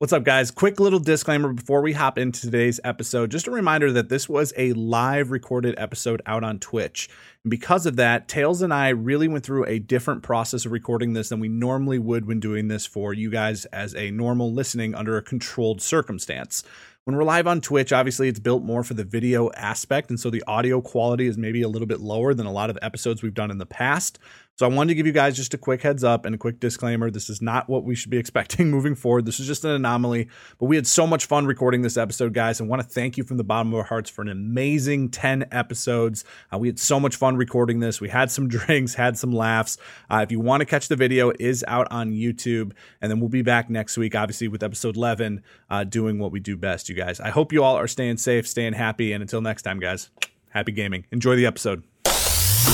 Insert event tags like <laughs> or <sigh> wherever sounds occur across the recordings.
What's up, guys? Quick little disclaimer before we hop into today's episode. Just a reminder that this was a live recorded episode out on Twitch. And because of that, Tails and I really went through a different process of recording this than we normally would when doing this for you guys as a normal listening under a controlled circumstance. When we're live on Twitch, obviously it's built more for the video aspect, and so the audio quality is maybe a little bit lower than a lot of episodes we've done in the past. So I wanted to give you guys just a quick heads up and a quick disclaimer. This is not what we should be <laughs> expecting moving forward. This is just an anomaly. But we had so much fun recording this episode, guys. and want to thank you from the bottom of our hearts for an amazing 10 episodes. Uh, we had so much fun recording this. We had some <laughs> drinks, had some laughs. Uh, if you want to catch the video, it is out on YouTube. And then we'll be back next week, obviously, with episode 11, uh, doing what we do best, you guys. I hope you all are staying safe, staying happy. And until next time, guys, happy gaming. Enjoy the episode.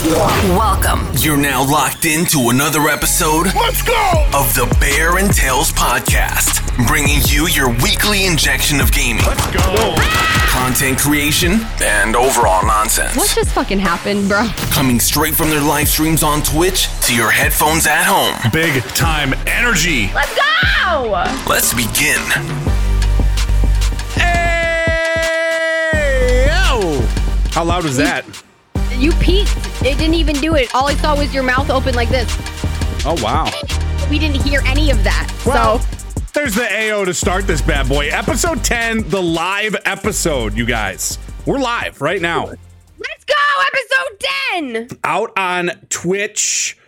Welcome. You're now locked into another episode. Let's go! Of the Bear and Tails podcast, bringing you your weekly injection of gaming. Let's go! Content creation and overall nonsense. What just fucking happened, bro? Coming straight from their live streams on Twitch to your headphones at home. Big time energy. Let's go! Let's begin. Hey! Yo! How loud was that? You peeked. It didn't even do it. All I saw was your mouth open like this. Oh, wow. We didn't hear any of that. Well, so there's the AO to start this bad boy. Episode 10, the live episode, you guys. We're live right now. let's go, episode 10. Out on Twitch,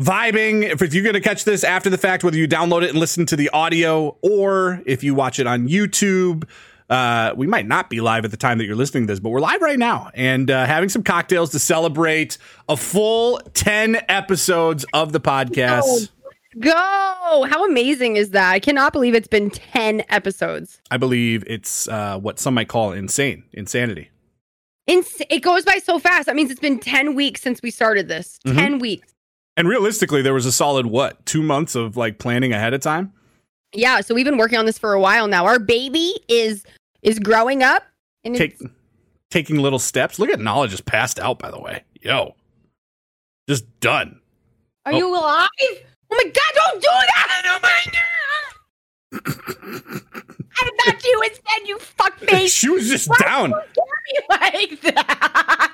vibing. If, if you're going to catch this after the fact, whether you download it and listen to the audio or if you watch it on YouTube, uh, we might not be live at the time that you're listening to this, but we're live right now and uh, having some cocktails to celebrate a full 10 episodes of the podcast. Go. How amazing is that? I cannot believe it's been 10 episodes. I believe it's uh, what some might call insane, insanity. Ins- it goes by so fast. That means it's been 10 weeks since we started this. Mhm. 10 weeks. And realistically, there was a solid what two months of like planning ahead of time. Yeah, so we've been working on this for a while now. Our baby is is growing up and Take, taking little steps. Look at knowledge just passed out. By the way, yo, just done. Are Oh. you alive? Oh my god, don't do that! Oh my god! I thought you instead, you fuck face. <laughs> she was just Why down. would you scare me like that?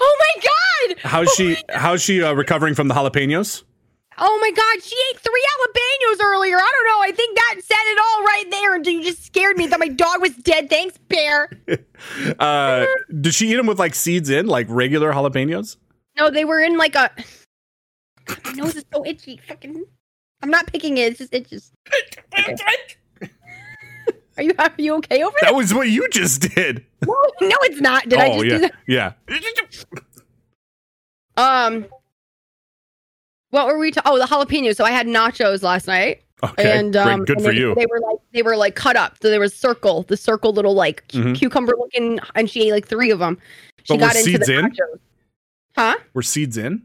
Oh my god! How's Oh she? How's she uh, recovering from the jalapenos? Oh my god, she ate three jalapenos earlier. I don't know. I think that said it all right there And you just scared me. that my dog was dead. Thanks, Bear. <laughs> Uh, did she eat them with like seeds in, like regular jalapenos? No, they were in like a. God, my nose is so itchy. Fucking. I'm not picking it. It's just itches. <laughs> Okay. Are you are you okay over there? That was what you just did. No, no, it's not. Did I oh just yeah, do that? yeah. Um, what were we? Ta- oh, the jalapeno. So I had nachos last night, Okay, and great. um, good and for they, you. They were like they were like cut up. So there was circle, the circle little like Mhm. cucumber looking, and she ate like three of them. She But were got into seeds the in? nachos. Huh? Were seeds in?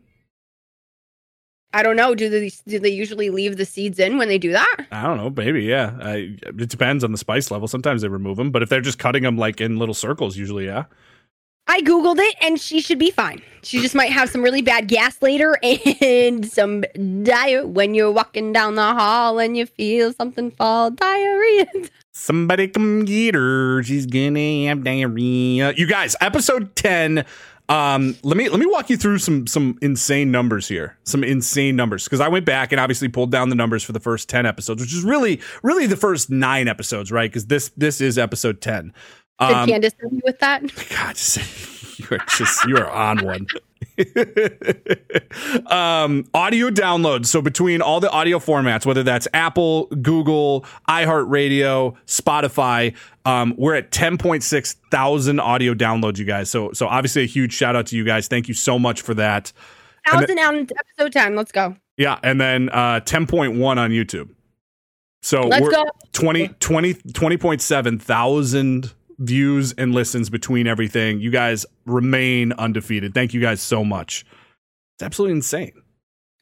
I don't know. Do they do they usually leave the seeds in when they do that? I don't know. Maybe yeah. I, it depends on the spice level. Sometimes they remove them, but if they're just cutting them like in little circles, usually yeah. I googled it, and she should be fine. She just might have some really bad gas later <laughs> and some diarrhea when you're walking down the hall and you feel something fall. Diarrhea. <laughs> Somebody come get her. She's gonna have diarrhea. You guys, episode 10. Um, let me let me walk you through some some insane numbers here. Some insane numbers. Because I went back and obviously pulled down the numbers for the first 10 episodes, which is really, really the first nine episodes, right? Because this this is episode 10. Did Um, Candace help you with that? <laughs> God, you are just <laughs> you are on one. <laughs> um, audio downloads. So between all the audio formats, whether that's Apple, Google, iHeartRadio, Spotify, um, we're at 10.6 thousand audio downloads, you guys. So so obviously a huge shout out to you guys. Thank you so much for that. And Thousand out episode ten. Let's go. Yeah, and then uh, 10.1 on YouTube. So Let's we're go. 20, 20, 20.7 thousand views and listens between everything. You guys remain undefeated. Thank you guys so much. It's absolutely insane.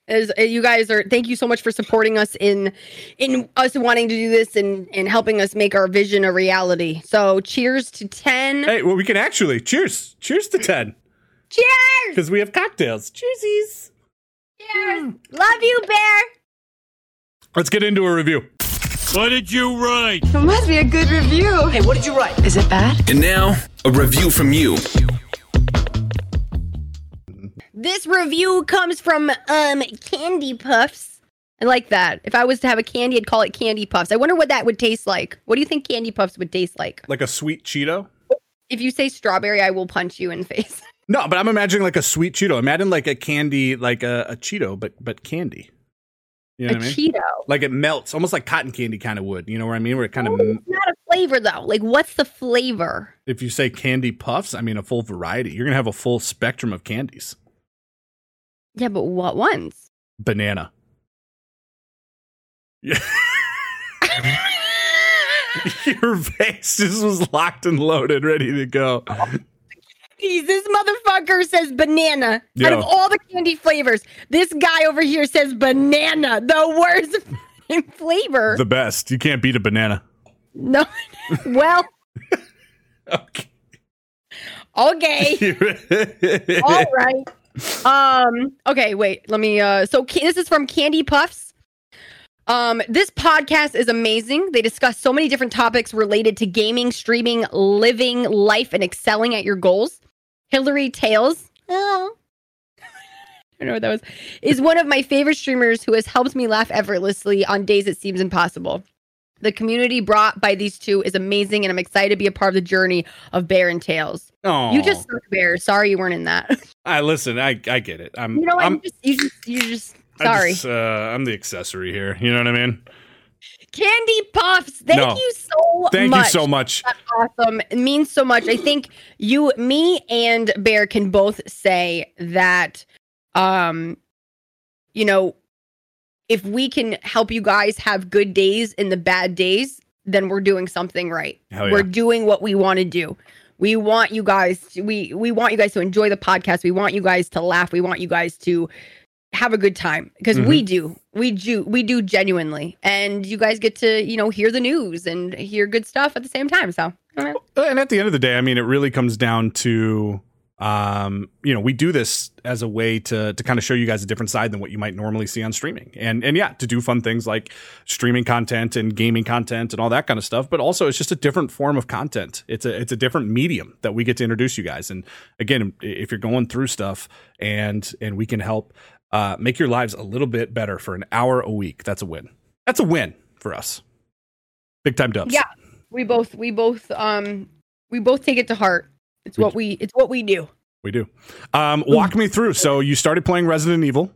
As uh, you guys are, thank you so much for supporting us in in us wanting to do this and and helping us make our vision a reality. So cheers to ten. Hey, well, we can actually cheers. Cheers to 10 Cheers. because we have cocktails. Cheersies. Cheers. Love you, Bear. Let's get into a review. What did you write? It must be a good review. Hey, what did you write? Is it bad? And now, a review from you. This review comes from um Candy Puffs. I like that. If I was to have a candy, I'd call it Candy Puffs. I wonder what that would taste like. What do you think Candy Puffs would taste like? Like a sweet Cheeto? If you say strawberry, I will punch you in the face. No, but I'm imagining like a sweet Cheeto. Imagine like a candy, like a, a Cheeto, but but candy. You know a what I mean? Cheeto. Like it melts, almost like cotton candy kind of would. You know what I mean? Where it kind of, oh, It's not a flavor though. Like, what's the flavor? if you say candy puffs, I mean a full variety. You're gonna have a full spectrum of candies. Yeah, but what ones? Banana. Yeah. <laughs> <laughs> Your face just was locked and loaded, ready to go. Oh. Jeez, this motherfucker says banana. Out of all the candy flavors, this guy over here says banana. The worst <laughs> flavor. The best. You can't beat a banana. no. <laughs> well, <laughs> Okay. okay. All right. Um. Okay. Wait. Let me. Uh. So this is from Candy Puffs. Um. This podcast is amazing. They discuss so many different topics related to gaming, streaming, living life, and excelling at your goals. Hillary Tales. Oh. <laughs> I don't know what that was. Is one of my favorite streamers who has helped me laugh effortlessly on days it seems impossible. The community brought by these two is amazing, and I'm excited to be a part of the journey of Bear and Tails. Oh, You just suck, Bear. Sorry you weren't in that. <laughs> I listen. I I get it. I'm. You know, I'm I'm just you just you just I sorry. just, uh, I'm the accessory here. You know what I mean? Candy puffs. Thank No. you so Thank much. you so much. That's awesome. It means so much. I think you, me, and Bear can both say that, um, you know, if we can help you guys have good days in the bad days, then we're doing something right. Hell We're doing what we want to do. We want you guys. To, we we want you guys to enjoy the podcast. We want you guys to laugh. We want you guys to have a good time because we Mm-hmm. do. We do. We do genuinely, and you guys get to you know hear the news and hear good stuff at the same time. So. And at the end of the day, I mean, it really comes down to, um, you know, we do this as a way to to kind of show you guys a different side than what you might normally see on streaming, and and yeah, to do fun things like streaming content and gaming content and all that kind of stuff. But also, it's just a different form of content. It's a it's a different medium that we get to introduce you guys. And again, if you're going through stuff and and we can help uh, make your lives a little bit better for an hour a week, that's a win. That's a win for us. Big time dubs. Yeah. we both we both um we both take it to heart. It's We what d- we it's what we do. We do. Um, walk me through. So you started playing Resident Evil.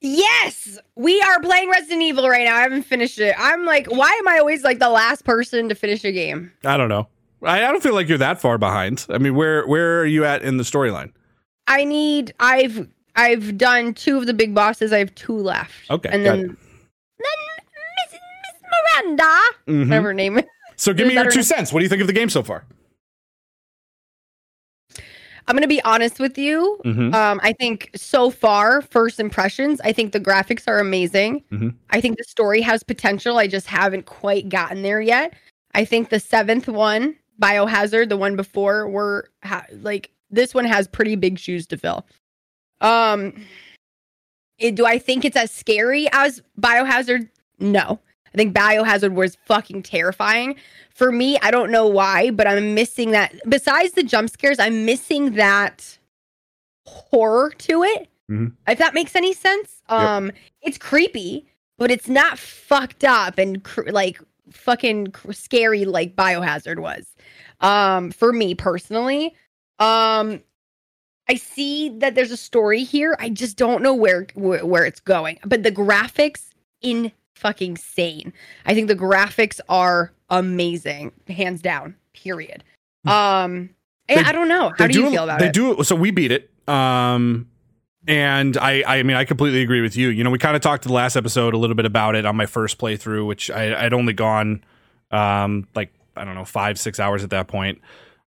Yes, we are playing Resident Evil right now. I haven't finished it. I'm like, why am I always like the last person to finish a game? I don't know. I, I don't feel like you're that far behind. I mean, where where are you at in the storyline? I need. I've I've done two of the big bosses. I have two left. Okay, and then then Miss, Miss Miranda, Mhm. whatever her name. is. So give me your two cents. What do you think of the game so far? I'm gonna be honest with you. Mhm. Um, I think so far, first impressions, I think the graphics are amazing. Mhm. I think the story has potential. I just haven't quite gotten there yet. I think the seventh one, Biohazard, the one before, were ha- like this one has pretty big shoes to fill. Um, it, do I think it's as scary as Biohazard? No. I think Biohazard was fucking terrifying. For me, I don't know why, but I'm missing that. Besides the jump scares, I'm missing that horror to it. Mhm. If that makes any sense. Yep. Um, it's creepy, but it's not fucked up and cr- like fucking cr- scary like Biohazard was. Um, for me personally, um, I see that there's a story here. I just don't know where where, where it's going. But the graphics in fucking sane. I think the graphics are amazing, hands down. Period. Um, They- I, don't know. How They do you feel about they it? They do. So we beat it. Um, and I, I mean, I completely agree with you. You know, we kind of talked to the last episode a little bit about it on my first playthrough, which I, I'd only gone, um, like I don't know, five, six hours at that point.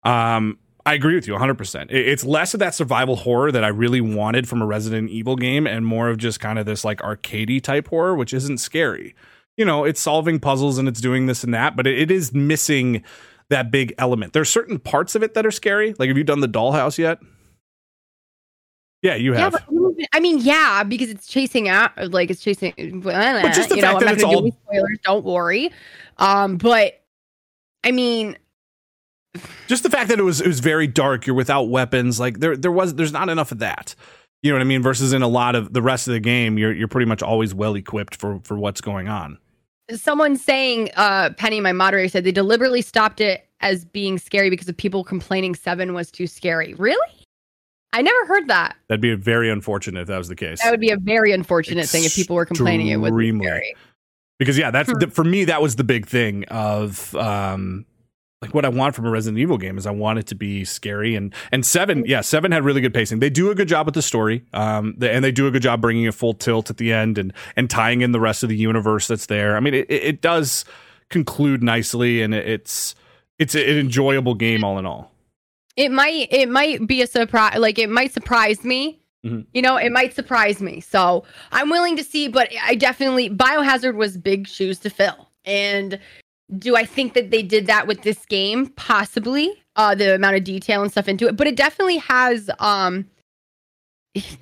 Um, I agree with you 100%. It's less of that survival horror that I really wanted from a Resident Evil game and more of just kind of this like arcadey type horror, which isn't scary. You know, it's solving puzzles and it's doing this and that, but it, is missing that big element. There's certain parts of it that are scary. Like, have you done the dollhouse yet? Yeah, you have. Yeah, but I mean, yeah, because it's chasing out, like it's chasing. But just the you fact know, that it's all- give spoilers. Don't worry. Um, but I mean, just the fact that it was it was very dark. You're without weapons. Like there there was there's not enough of that. You know what I mean? Versus in a lot of the rest of the game, you're you're pretty much always well equipped for for what's going on. someone saying, uh, Penny, my moderator said they deliberately stopped it as being scary because of people complaining seven was too scary. Really? I never heard that. That'd be very unfortunate if that was the case. That would be a very unfortunate thing if people were complaining it was Extremely. scary. because yeah, that's Hmm. the, for me that was the big thing of um like what I want from a Resident Evil game is I want it to be scary and and seven yeah seven had really good pacing. They do a good job with the story, um, they, and they do a good job bringing a full tilt at the end and and tying in the rest of the universe that's there. I mean, it, it does conclude nicely, and it's it's an enjoyable game all in all. It might it might be a surprise like it might surprise me. Mhm. You know, it might surprise me. So I'm willing to see, but I definitely biohazard was big shoes to fill. And do I think that they did that with this game? Possibly. Uh the amount of detail and stuff into it. But it definitely has um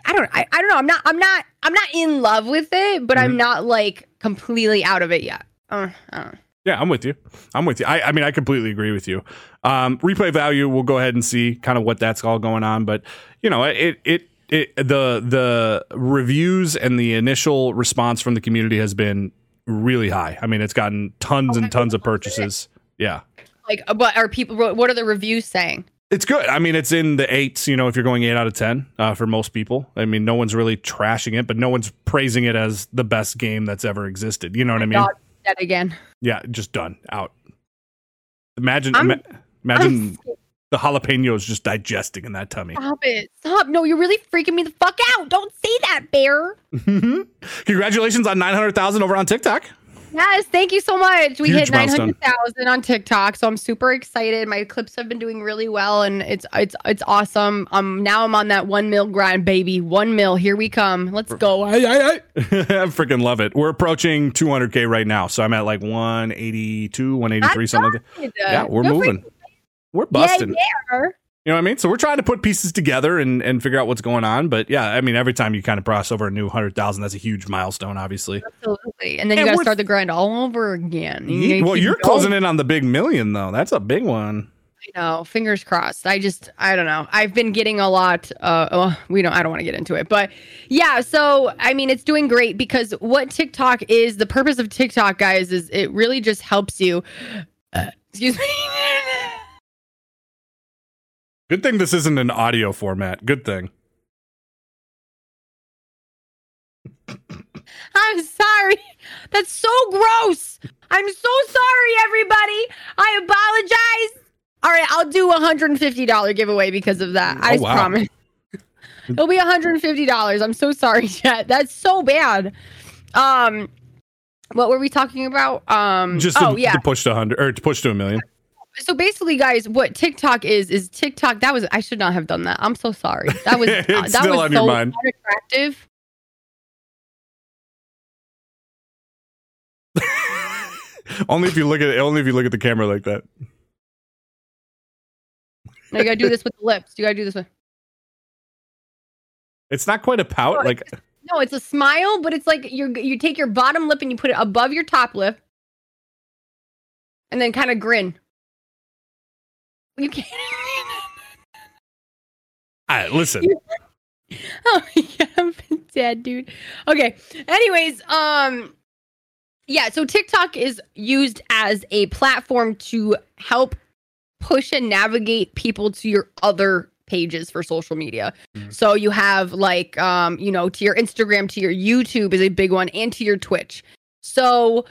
I don't I, I don't know. I'm not I'm not I'm not in love with it, but I'm Mhm. not like completely out of it yet. Uh, I don't know. Yeah, I'm with you. I'm with you. I, I mean, I completely agree with you. Um, replay value, we'll go ahead and see kind of what that's all going on. But you know, it it it the the reviews and the initial response from the community has been really high. I mean, it's gotten tons and tons of purchases. Yeah. Like but are people what are the reviews saying? It's good. I mean, it's in the eights, you know, if you're going eight out of 10 uh, for most people. I mean, no one's really trashing it, but no one's praising it as the best game that's ever existed. You know what I mean? Dead again. Yeah, just done. Out. Imagine, I'm- ima- imagine I'm the jalapeno is just digesting in that tummy. Stop it. Stop. No, you're really freaking me the fuck out. Don't say that, Bear. Congratulations on 900,000 over on TikTok. Yes, thank you so much. We Huge hit 900,000 on TikTok, so I'm super excited. My clips have been doing really well and it's it's it's awesome. Um now I'm on that 1 mil grind, baby. 1 mil. Here we come. Let's go. <laughs> I freaking love it. We're approaching 200K right now. So I'm at like 182, 183, That's something like that. Yeah, we're Good for moving. You. We're busting. yeah. You know what I mean? So we're trying to put pieces together and, and figure out what's going on. But yeah, I mean, every time you kind of cross over a new 100,000, that's a huge milestone, obviously. Absolutely. And then you got to start the grind all over again. You Ye- well, you're going. closing in on the big million, though. That's a big one. I know. Fingers crossed. I just, I don't know. I've been getting a lot. Uh, well, we don't. I don't want to get into it, but yeah. So I mean, it's doing great because what TikTok is. The purpose of TikTok, guys, is it really just helps you. Uh, excuse me. <laughs> Good thing this isn't an audio format. Good thing. <laughs> I'm sorry. That's so gross. I'm so sorry, everybody. I apologize. All right, I'll do a hundred and fifty dollar giveaway because of that. I Oh, wow. promise. <laughs> It'll be hundred and fifty dollars. I'm so sorry, <laughs> chat. That's so bad. Um, what were we talking about? Um, Just oh to, yeah. to push to 100 or to push to a million. So basically, guys, what TikTok is is TikTok. That was I should not have done that. I'm so sorry. That was <laughs> It's uh, that still was on your so mind. unattractive. <laughs> only if you look at it, only if you look at the camera like that. Now you gotta do this <laughs> with the lips. You gotta do this with. It's not quite a pout. Oh, Like No, it's a smile, but it's like you you take your bottom lip and you put it above your top lip, and then kind of grin. You can't. <laughs> I, listen, <laughs> oh <laughs> yeah, I'm dead, dude. Okay. Anyways, um, yeah. So TikTok is used as a platform to help push and navigate people to your other pages for social media. Mhm. So you have like, um, you know, to your Instagram, to your YouTube is a big one, and to your Twitch. So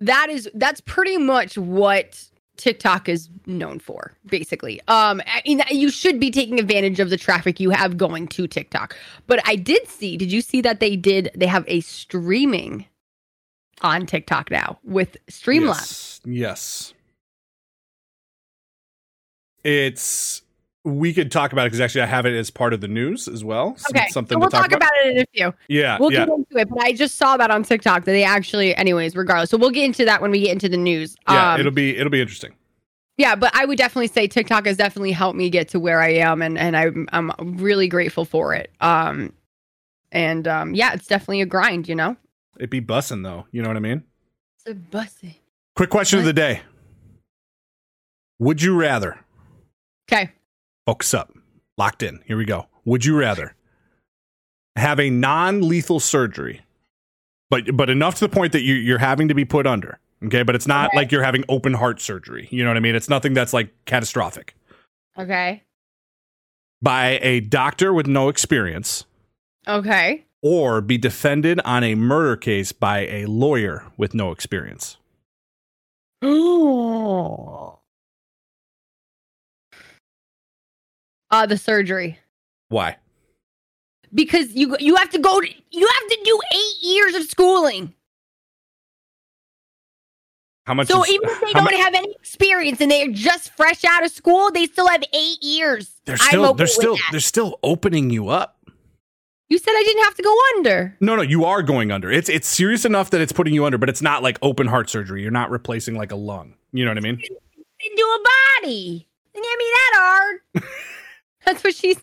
that is that's pretty much what TikTok is known for, basically. Um, I mean, you should be taking advantage of the traffic you have going to TikTok. But I did see, did you see that they did, they have a streaming on TikTok now with Streamlabs? Yes. yes. It's we could talk about it because actually I have it as part of the news as well. Okay, something so we'll to talk, talk about it in a few. Yeah, We'll yeah, get into it, but I just saw that on TikTok that they actually, anyways, regardless. So we'll get into that when we get into the news. yeah. Um, it'll be it'll be interesting. Yeah, but I would definitely say TikTok has definitely helped me get to where I am, and and I'm I'm really grateful for it. Um, and um, yeah, it's definitely a grind, you know. It'd be bussing though. You know what I mean? It's a bussy. Quick question of the day. Would you rather Okay. Focus up, locked in? Here we go. Would you rather have a non-lethal surgery, but but enough to the point that you, you're having to be put under? Okay, but it's not Okay. like you're having open heart surgery. You know what I mean? It's nothing that's like catastrophic. Okay. By a doctor with no experience, Okay. or be defended on a murder case by a lawyer with no experience. <gasps> <laughs> Uh, the surgery Why? because you you have to go. To, you have to do eight years of schooling. How much? So is- even if they don't have any experience and they're just fresh out of school, they still have eight years. they're still okay they're still that. they're still opening you up. You said I didn't have to go under. No, no, you are going under. It's it's serious enough that it's putting you under, but it's not like open heart surgery. You're not replacing like a lung. You know what I mean? Into a body. Can't be that hard. <laughs> <laughs> That's what she's.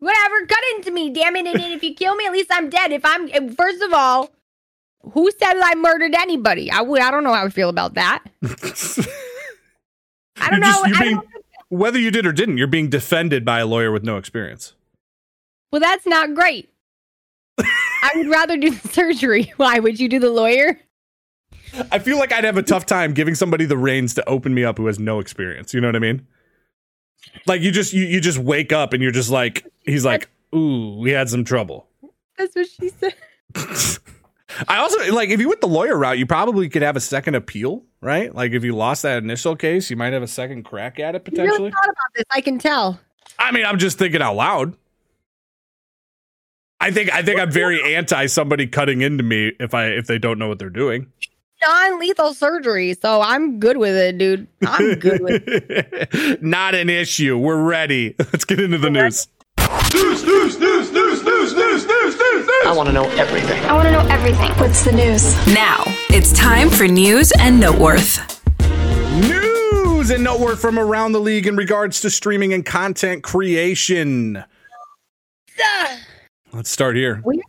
Whatever, cut into me, damn it! And if you kill me, at least I'm dead. If I'm, first of all, who said I murdered anybody? I would. I don't know how I feel about that. <laughs> I don't know. just- I being- don't, Whether you did or didn't, you're being defended by a lawyer with no experience. well, that's not great. I would rather do the surgery. <laughs> Why would you do the lawyer? I feel like I'd have a tough time giving somebody the reins to open me up who has no experience. You know what I mean? Like you just you, you just wake up and you're just like he's like, ooh, we had some trouble. That's what she said. <laughs> I also like if you went the lawyer route, you probably could have a second appeal, right? Like if you lost that initial case, you might have a second crack at it You really potentially. thought about this. I can tell. I mean, I'm just thinking out loud. I think I think I'm very anti somebody cutting into me if I if they don't know what they're doing. Non-lethal surgery, so I'm good with it, dude. I'm good with it. <laughs> Not an issue. We're ready. <laughs> Let's get into the news. News, news, news, news, news, news, news, news, I want to know everything. I want to know everything. What's the news? Now, it's time for news and noteworth. News and noteworth from around the league in regards to streaming and content creation. Let's start here. We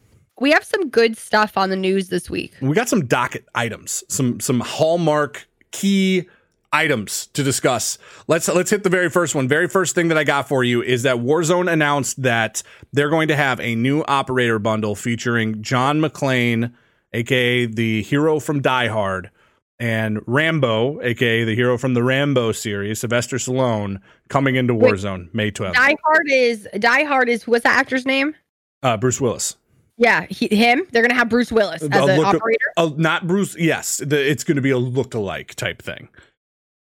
have some good stuff on the news this week. We got some docket items, some some hallmark key items to discuss. Let's let's hit the very first one. Very first thing that I got for you is that Warzone announced that they're going to have a new operator bundle featuring John McClane, aka the hero from Die Hard, and Rambo, aka the hero from the Rambo series, Sylvester Stallone, coming into Wait. Warzone May 12th. Die Hard is Die Hard is what's that actor's name? Uh, Bruce Willis. Yeah, he, him. They're gonna have Bruce Willis as an operator. uh, not Bruce. Yes, the, it's going to be a look-alike type thing.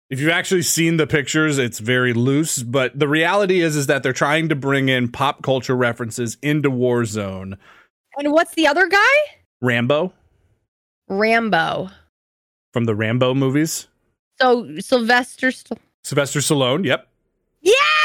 If you've actually seen the pictures, it's very loose. But the reality is, is that they're trying to bring in pop culture references into Warzone. And what's the other guy? Rambo Rambo. from the Rambo movies. So Sylvester. St- Sylvester Stallone. Yep. yes, I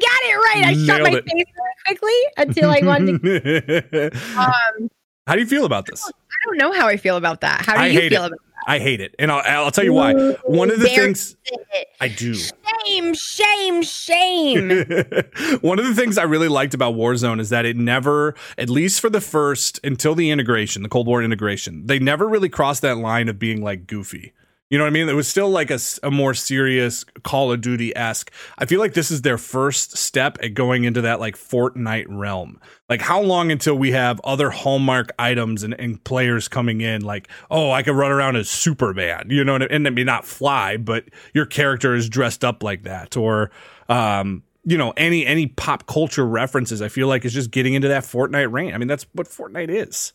got it right. I shut my it. face really quickly until I wanted. To, <laughs> um, How do you feel about this? I don't know how I feel about that. How do I you feel it. about I hate it, and I'll, I'll tell you why. One of the things it? I do. Shame, shame, shame. <laughs> One of the things I really liked about Warzone is that it never, at least for the first until the integration, the Cold War integration, they never really crossed that line of being like goofy. You know what I mean? It was still like a, a more serious Call of Duty esque. I feel like this is their first step at going into that like Fortnite realm. Like, how long until we have other hallmark items and, and players coming in? Like, oh, I could run around as Superman, you know, and, and I mean, not fly, but your character is dressed up like that. Or, um, you know, any any pop culture references, I feel like is just getting into that Fortnite reign. I mean, that's what Fortnite is.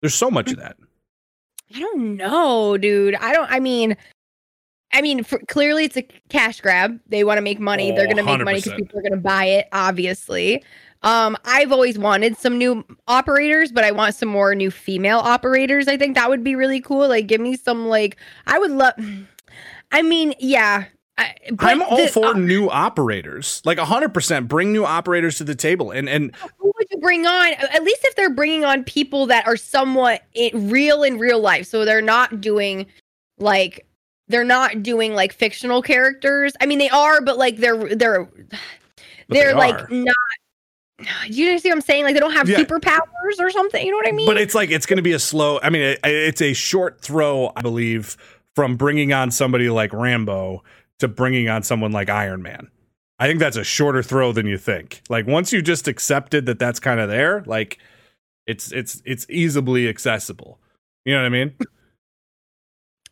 There's so much of that. I don't know, dude. I don't. I mean, I mean, for, clearly it's a cash grab. They want to make money. They're Oh, going to make money because people are going to buy it. Obviously. Um, I've always wanted some new operators, but I want some more new female operators. I think that would be really cool. Like, give me some. Like, I would love. I mean, yeah. I, I'm all the- for uh, new operators. Like 100% bring new operators to the table. And and who would you bring on? At least if they're bringing on people that are somewhat i real in real life, so they're not doing like they're not doing like fictional characters. I mean, they are, but like they're they're they're they like not. Do you see what I'm saying? Like they don't have Yeah. superpowers or something. You know what I mean? But it's like it's going to be a slow. I mean, it, it's a short throw, I believe, from bringing on somebody like Rambo to bringing on someone like Iron Man. I think that's a shorter throw than you think. Like once you just accepted that that's kind of there, like it's it's it's easily accessible. You know what I mean?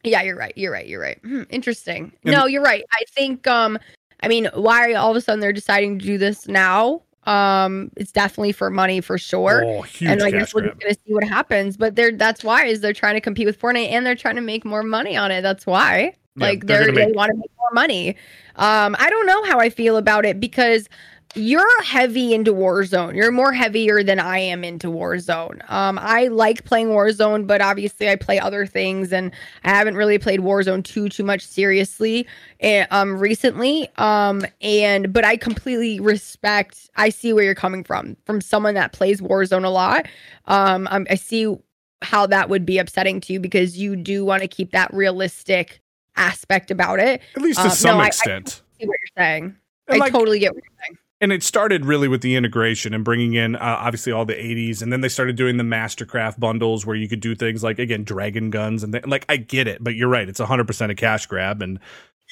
Yeah, you're right. You're right. You're right. Hmm, interesting. And- no, you're right. I think um I mean, why all of a sudden they're deciding to do this now? Um it's definitely for money for sure. Oh, and I guess we're grab. just gonna see what happens. But they're that's why is they're trying to compete with Fortnite and they're trying to make more money on it. That's why. Yeah, like they're they're, gonna they want to make more money. Um, I don't know how I feel about it because you're heavy into Warzone. You're more heavier than I am into Warzone. Um, I like playing Warzone, but obviously I play other things, and I haven't really played Warzone too too much seriously eh, um recently. Um, and but I completely respect. I see where you're coming from from someone that plays Warzone a lot. Um, um I see how that would be upsetting to you because you do want to keep that realistic aspect about it. At least to Um, some no, I- I extent. see what you're saying. And I like- totally get what you're saying. and it started really with the integration and bringing in uh, obviously all the 80s and then they started doing the mastercraft bundles where you could do things like again dragon guns and th- like i get it but you're right it's 100% a cash grab and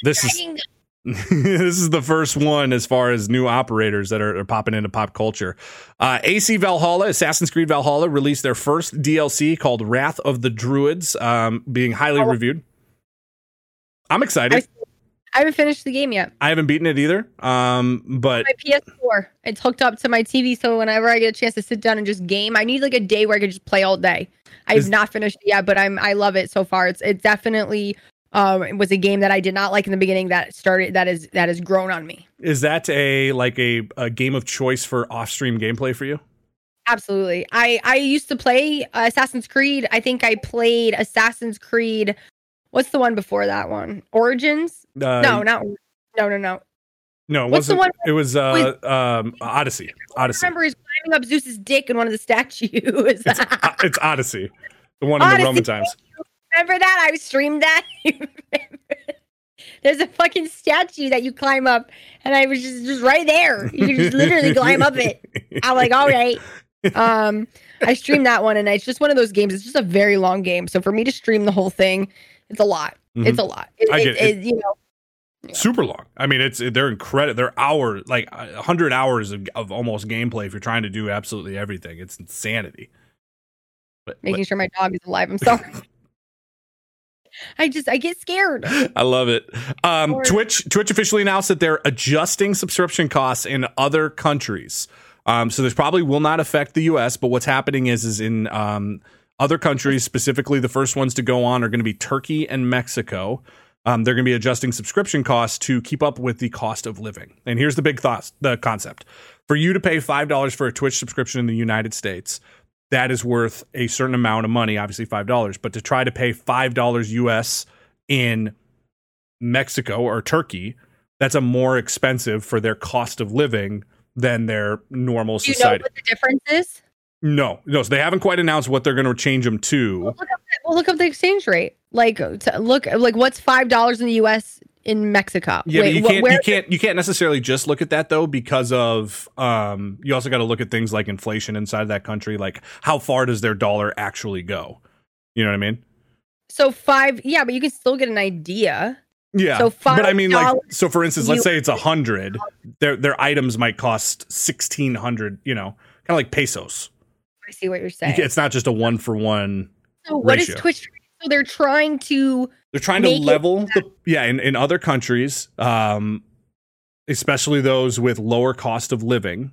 this is <laughs> this is the first one as far as new operators that are, are popping into pop culture. Uh, AC Valhalla, Assassin's Creed Valhalla, released their first DLC called Wrath of the Druids, um, being highly Oh. reviewed. I'm excited. I haven't finished the game yet. I haven't beaten it either, um, but My PS4, it's hooked up to my TV, so whenever I get a chance to sit down and just game, I need like a day where I can just play all day. I've Is- not finished it yet, but I'm I love it so far. It's it definitely um it was a game that I did not like in the beginning that started that is that has grown on me. is that a like a, a game of choice for off-stream gameplay for you? Absolutely. I I used to play Assassin's Creed. I think I played Assassin's Creed. What's the one before that one? Origins? Uh, no, not no, no, no. no. It what's the one- It was uh, um, Odyssey. I Odyssey. remember he's climbing up Zeus's dick in one of the <laughs> statues. It's, uh, it's Odyssey, the one in the Roman times. Remember that? I streamed that. <laughs> There's a fucking statue that you climb up, and I was just just right there. You just literally climb up it. I'm like, all right. Um, I streamed that one, and it's just one of those games. It's just a very long game, so for me to stream the whole thing, it's a lot. It's a lot. It, Mm-hmm. I get it. it- you know, super long. I mean, it's they're incredible. They're hour like a hundred hours of, of almost gameplay if you're trying to do absolutely everything. It's insanity. But, making sure my dog is alive. I'm <laughs> sorry. I just I get scared. I love it. Um, Twitch Twitch officially announced that they're adjusting subscription costs in other countries. Um, so this probably will not affect the U.S. But what's happening is is in um, other countries, specifically the first ones to go on are going to be Turkey and Mexico. Um, they're going to be adjusting subscription costs to keep up with the cost of living. And here's the big thought, the concept: for you to pay five dollars for a Twitch subscription in the United States, that is worth a certain amount of money, obviously five dollars. But to try to pay five dollars US in Mexico or Turkey, that's a more expensive for their cost of living than their normal Do you know what the difference is? No, no, so they haven't quite announced what they're going to change them to. Look up, the- well, look up the exchange rate. Like, to look like what's five dollars in the U.S. in Mexico. Yeah, Wait, you can't where- you can't you can't necessarily just look at that though because of um you also got to look at things like inflation inside of that country, like how far does their dollar actually go? You know what I mean? So five, yeah, but you can still get an idea. Yeah. So five, but I mean, like, so for instance, let's say it's a hundred, their their items might cost sixteen hundred. You know, kind of like pesos. I see what you're saying. It's not just a one for one. so what is ratio. Twitch? So they're trying to. They're trying to it- level the yeah. In in other countries, um, especially those with lower cost of living,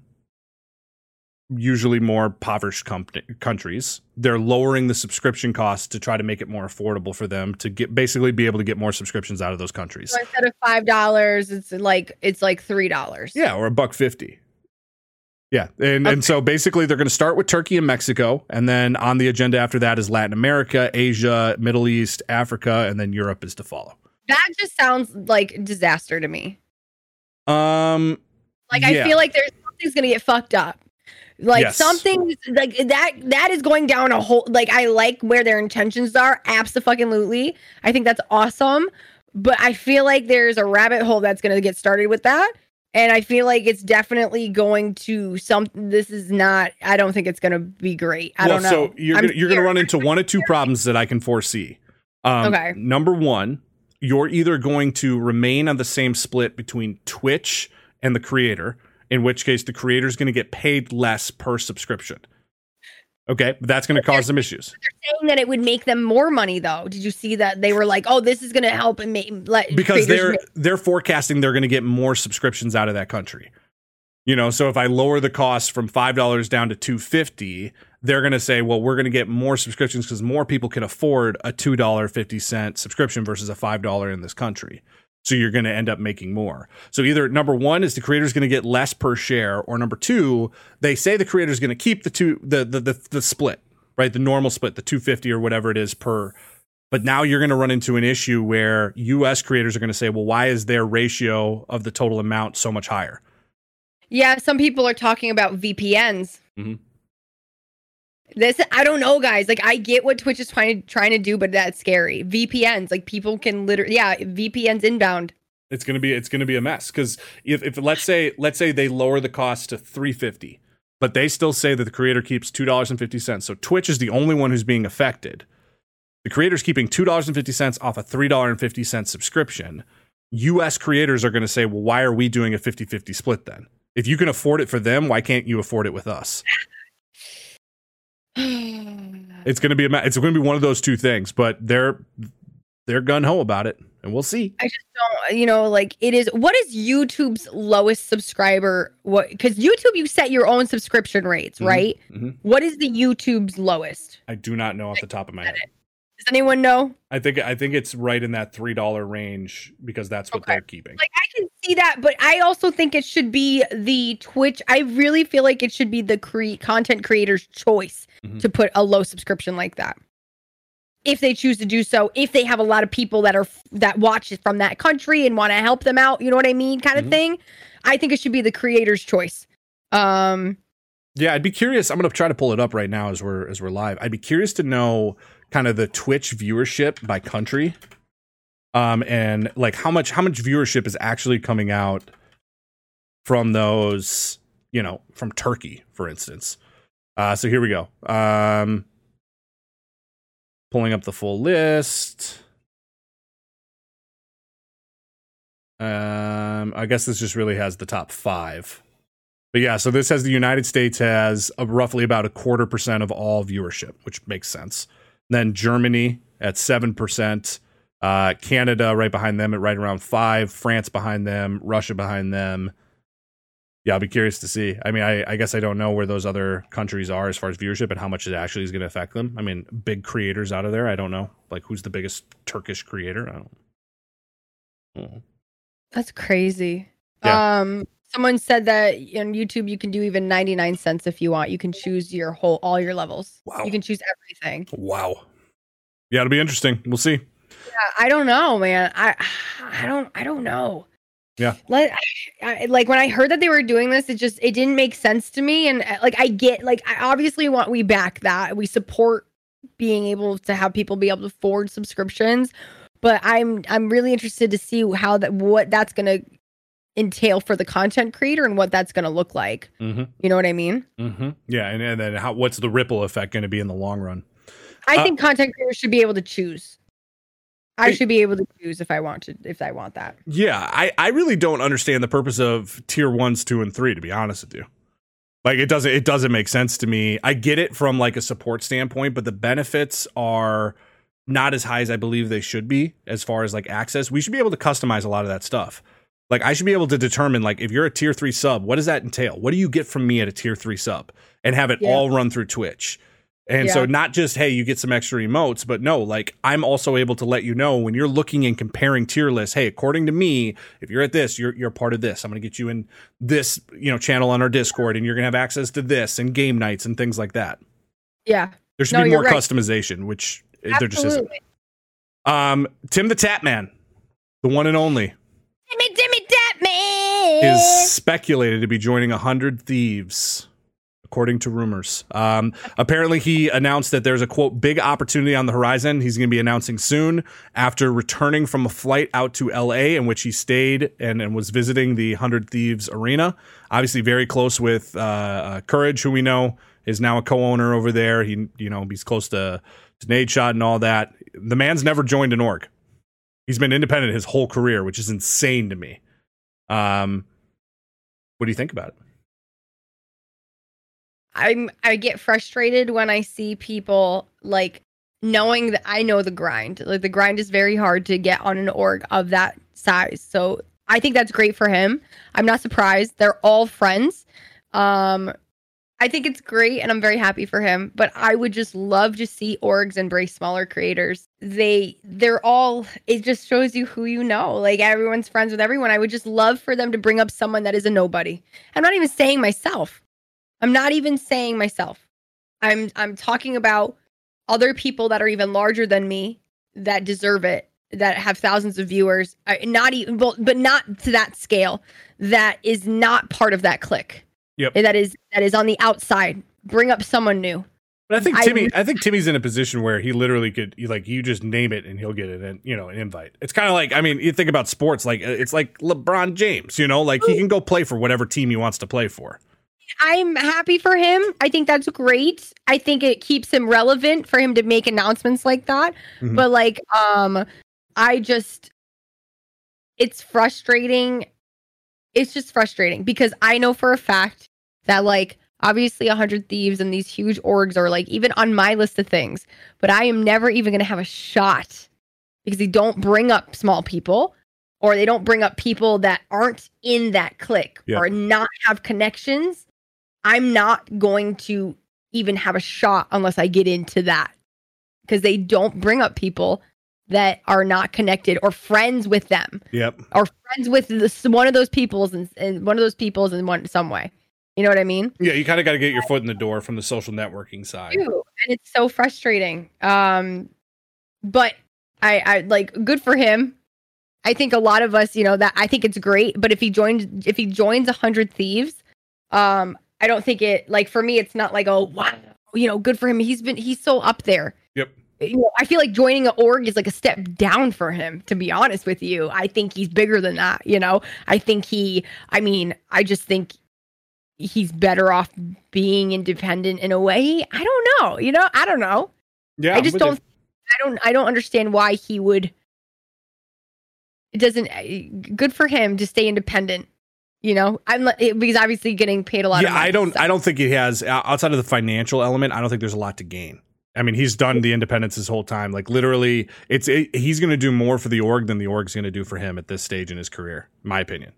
usually more impoverished com- countries, they're lowering the subscription costs to try to make it more affordable for them to get basically be able to get more subscriptions out of those countries. So instead of five dollars, it's like it's like three dollars. Yeah, or a buck fifty. Yeah, and and so basically they're going to start with Turkey and Mexico, and then on the agenda after that is Latin America, Asia, Middle East, Africa, and then Europe is to follow. That just sounds like disaster to me. Um, Like Yeah. I feel like there's something's gonna get fucked up. Like Yes. something like that that is going down a whole like I like where their intentions are. Absolutely. I think that's awesome. but I feel like there's a rabbit hole that's going to get started with that. And I feel like it's definitely going to some. This is not. I don't think it's going to be great. I well, don't know. so you're gonna, you're going to run into one of two <laughs> problems that I can foresee. Um, Okay. Number one, you're either going to remain on the same split between Twitch and the creator, in which case the creator is going to get paid less per subscription. Okay, but that's going to cause some issues. They're saying that it would make them more money though. Did you see that they were like, "Oh, this is going to help and make let because they're make- they're forecasting they're going to get more subscriptions out of that country. You know, so if I lower the cost from five dollars down to two fifty, they're going to say, well, we're going to get more subscriptions because more people can afford a two dollar fifty cent subscription versus a five dollar in this country. So you're going to end up making more. So either number one is the creator's going to get less per share, or number two, they say the creator's going to keep the two the, the the the split, right? The normal split, the two fifty or whatever it is per but now you're going to run into an issue where US creators are going to say, well, why is their ratio of the total amount so much higher? Yeah, some people are talking about VPNs. Mhm. This I don't know, guys. Like I get what Twitch is trying to trying to do, but that's scary. VPNs, like people can literally, yeah, VPNs inbound. It's to be it's to be a mess cuz if, if let's say let's say they lower the cost to 350, but they still say that the creator keeps $2.50. So Twitch is the only one who's being affected. The creator's keeping $2.50 off a $3.50 subscription. US creators are going to say, "Well, why are we doing a 50-50 split then?" If you can afford it for them, why can't you afford it with us? <sighs> It's going to be a ma- it's to be one of those two things, but they're they're gun ho about it, and we'll see. I just don't, you know, like it is. What is YouTube's lowest subscriber? What? Because YouTube, you set your own subscription rates, Mhm. right? Mhm. What is the YouTube's lowest? I do not know off the top of my head. Does anyone know? I think I think it's right in that three dollar range because that's what Okay. they're keeping. Like I can see that, but I also think it should be the Twitch. I really feel like it should be the cre- content creator's choice Mhm. to put a low subscription like that. If they choose to do so, if they have a lot of people that are that watch it from that country and want to help them out, you know what I mean, kind of Mhm. thing. I think it should be the creator's choice. Um, Yeah, I'd be curious. I'm going to try to pull it up right now as we're as we're live. I'd be curious to know kind of the Twitch viewership by country, um, and like how much how much viewership is actually coming out from those, you know, from Turkey, for instance. Uh, so here we go. Um, pulling up the full list. Um, I guess this just really has the top five. But yeah, so this has the United States has a, roughly about a quarter percent of all viewership, which makes sense. Then Germany at seven percent, uh, Canada right behind them at right around five, France behind them, Russia behind them. Yeah, I'll be curious to see. I mean, I, I guess I don't know where those other countries are as far as viewership and how much it actually is going to affect them. I mean, big creators out of there. I don't know. Like, who's the biggest Turkish creator? I don't. I don't know. that's crazy. Yeah. Um, someone said that on YouTube you can do even ninety nine cents if you want. You can choose your whole all your levels. Wow. You can choose everything. Wow. Yeah, it'll be interesting. We'll see. Yeah, I don't know, man. I I don't I don't know. Yeah. Like I, like when I heard that they were doing this, it just it didn't make sense to me. And uh, like I get like I obviously want we back that we support being able to have people be able to afford subscriptions, but I'm I'm really interested to see how that what that's gonna entail for the content creator and what that's gonna look like. Mm-hmm. You know what I mean? Mm-hmm. Yeah, and, and then how, what's the ripple effect going to be in the long run? I Uh, think content creators should be able to choose. I should be able to choose if I want to if I want that. Yeah, I, I really don't understand the purpose of tier ones, two, and three. To be honest with you, like it doesn't it doesn't make sense to me. I get it from like a support standpoint, but the benefits are not as high as I believe they should be as far as like access. We should be able to customize a lot of that stuff. Like I should be able to determine like if you're a tier three sub, what does that entail? What do you get from me at a tier three sub? And have it Yeah. all run through Twitch. And so not just hey, you get some extra emotes, but no, like I'm also able to let you know when you're looking and comparing tier lists. Hey, according to me, if you're at this, you're you're part of this. I'm going to get you in this, you know, channel on our Discord, and you're going to have access to this and game nights and things like that. Yeah. There should No, be more right. customization, which uh, there just isn't. Um, TimTheTatman, the one and only, Is speculated to be joining a hundred thieves according to rumors. Um, apparently, he announced that there's a quote big opportunity on the horizon. He's going to be announcing soon after returning from a flight out to L.A. in which he stayed and, and was visiting the Hundred Thieves Arena. Obviously, very close with uh, uh, Courage, who we know is now a co-owner over there. He, you know, he's close to, to Nadeshot and all that. The man's never joined an org. He's been independent his whole career, which is insane to me. Um, what do you think about it? I'm I get frustrated when I see people like knowing that I know the grind. Like the grind is very hard to get on an org of that size. So I think that's great for him. I'm not surprised. They're all friends. Um I think it's great and I'm very happy for him, but I would just love to see orgs embrace smaller creators. They they're all it just shows you who you know. Like everyone's friends with everyone. I would just love for them to bring up someone that is a nobody. I'm not even saying myself. I'm not even saying myself. I'm I'm talking about other people that are even larger than me that deserve it, that have thousands of viewers, uh, not even but not to that scale. That is not part of that clique. Yep. That is that is on the outside. Bring up someone new. But I think Timmy, I, think Timmy's in a position where he literally could, you- like, you just name it and he'll get it, and you know, an invite. It's kind of like, I mean, you think about sports, like uh, it's like LeBron James, you know, like he can go play for whatever team he wants to play for. I'm happy for him. I think that's great. I think it keeps him relevant for him to make announcements like that. Mhm. But like um I just it's frustrating. It's just frustrating because I know for a fact that like obviously 100 thieves and these huge orgs are like even on my list of things, but I am never even going to have a shot because they don't bring up small people or they don't bring up people that aren't in that clique Yeah. or not have connections. I'm not going to even have a shot unless I get into that because they don't bring up people that are not connected or friends with them Yep. or friends with this, one of those peoples and, and one of those peoples in one some way. You know what I mean? Yeah. You kind of got to get your foot in the door from the social networking side. and it's so frustrating. Um, but I, I like good for him. I think a lot of us, you know, that I think it's great. But if he joins, if he joins a hundred thieves, um, I don't think it like for me, it's not like oh wow, you know, good for him. He's been he's so up there. You know, I feel like joining an org is like a step down for him. To be honest with you, I think he's bigger than that. You know, I think he. I mean, I just think he's better off being independent in a way. I don't know. You know, I don't know. Yeah. I just don't. I don't. I don't understand why he would. It doesn't. uh, Good for him to stay independent. You know, I'm because obviously getting paid a lot. Yeah. of money, I don't, so- I don't think he has, outside of the financial element, I don't think there's a lot to gain. I mean, he's done the independence his whole time. Like literally, it's it, he's going to do more for the org than the org's going to do for him at this stage in his career. My opinion.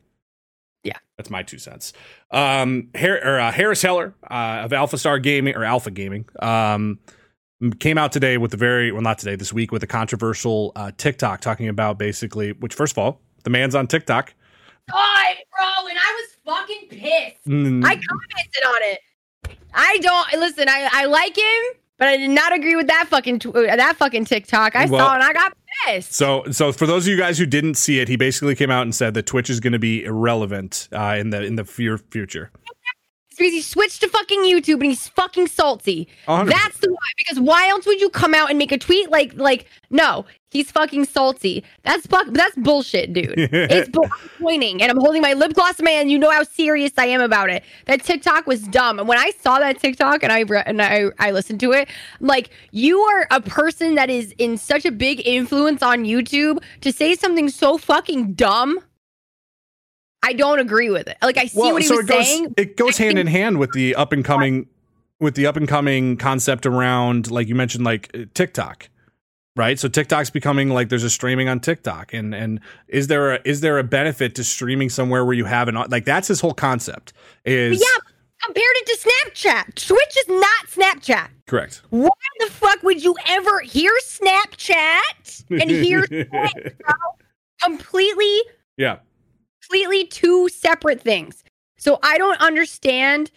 Yeah. that's my two cents. Um, Har- or, uh, Harris Heller uh, of Alpha Star Gaming or Alpha Gaming um, came out today with the very well, not today, this week with a controversial uh, TikTok talking about basically, which first of all, the man's on TikTok. God, bro, and I was fucking pissed. Mm, I commented on it. I don't listen. I I like him, but I did not agree with that fucking tw- uh, that fucking TikTok. I Well- saw and I got pissed. So, so for those of you guys who didn't see it, he basically came out and said that Twitch is going to be irrelevant uh, in the in the fear future. Because he switched to fucking YouTube and he's fucking salty. 100%. That's the why. Because why else would you come out and make a tweet like like no? He's fucking salty. That's fuck. That's bullshit, dude. <laughs> it's I'm pointing and I'm holding my lip gloss, man. You know how serious I am about it. That TikTok was dumb. And when I saw that TikTok and I re- and I I listened to it, I'm like you are a person that is in such a big influence on YouTube to say something so fucking dumb. I don't agree with it. Like I see what he was it goes saying. it goes I hand in hand with the up and coming with the up and coming concept around like you mentioned like uh, TikTok. Right? So TikTok's becoming like there's a streaming on TikTok and and is there a is there a benefit to streaming somewhere where you have an like that's his whole concept is Yeah, compared it to Snapchat. Twitch is not Snapchat. correct. Why the fuck would you ever hear Snapchat and hear <laughs> Twitch, completely, Yeah. Completely two separate things? So I don't understand.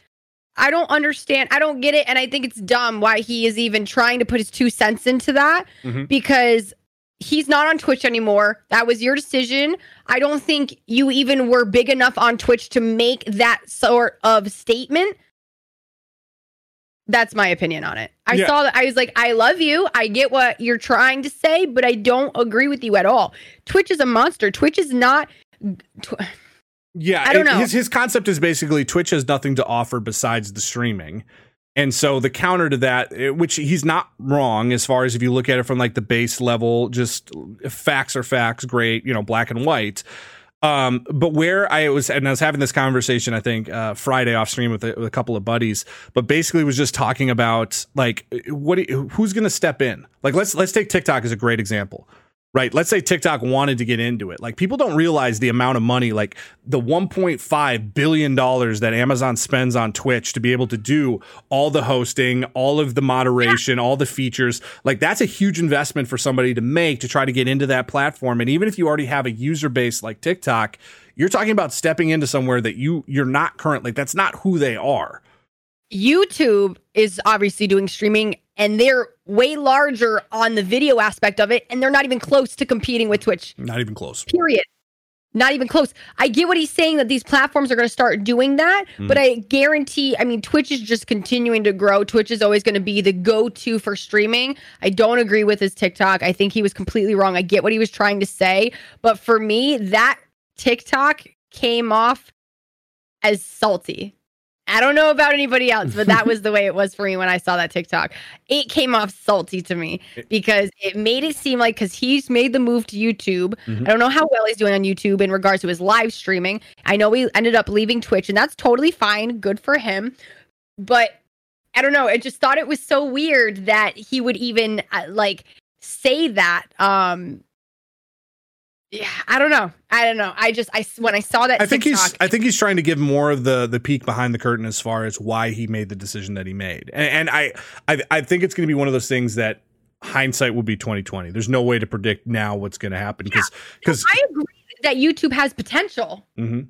I don't understand. I don't get it, and I think it's dumb why he is even trying to put his two cents into that Mhm. because he's not on Twitch anymore. That was your decision. I don't think you even were big enough on Twitch to make that sort of statement. That's my opinion on it. I Yeah. saw that. I was like, I love you. I get what you're trying to say, but I don't agree with you at all. Twitch is a monster. Twitch is not. Tw- Yeah, I don't it- know. His his concept is basically Twitch has nothing to offer besides the streaming. And so the counter to that, eh, which he's not wrong as far as if you look at it from like the base level, just facts are facts, great, you know, black and white. Um, but where I was, and I was having this conversation, I think uh, Friday off stream with a, with a couple of buddies, but basically was just talking about like what who's going to step in. Like let's let's take TikTok as a great example right? Let's say TikTok wanted to get into it. Like people don't realize the amount of money, like the 1.5 billion dollars that Amazon spends on Twitch to be able to do all the hosting, all of the moderation, all the features. Like that's a huge investment for somebody to make to try to get into that platform. And even if you already have a user base like TikTok, you're talking about stepping into somewhere that you you're not currently. That's not who they are. YouTube is obviously doing streaming and they're way larger on the video aspect of it and they're not even close to competing with Twitch. Not even close. Period. Not even close. I get what he's saying that these platforms are going to start doing that, mm. but I guarantee, I mean, Twitch is just continuing to grow. Twitch is always going to be the go to for streaming. I don't agree with his TikTok. I think he was completely wrong. I get what he was trying to say, but for me, that TikTok came off as salty. I don't know about anybody else, but that was the way it was for me when I saw that TikTok. It came off salty to me because it made it seem like because he's made the move to YouTube. Mhm. I don't know how well he's doing on YouTube in regards to his live streaming. I know he ended up leaving Twitch, and that's totally fine. Good for him. But I don't know. I just thought it was so weird that he would even uh, like say that. Um, yeah, I don't know. I don't know. I just I when I saw that I think TikTok, he's I think he's trying to give more of the the peek behind the curtain as far as why he made the decision that he made. And, and I, I I think it's going to be one of those things that hindsight will be 2020. There's no way to predict now what's going to happen because because I agree that YouTube has potential. Mm-hmm.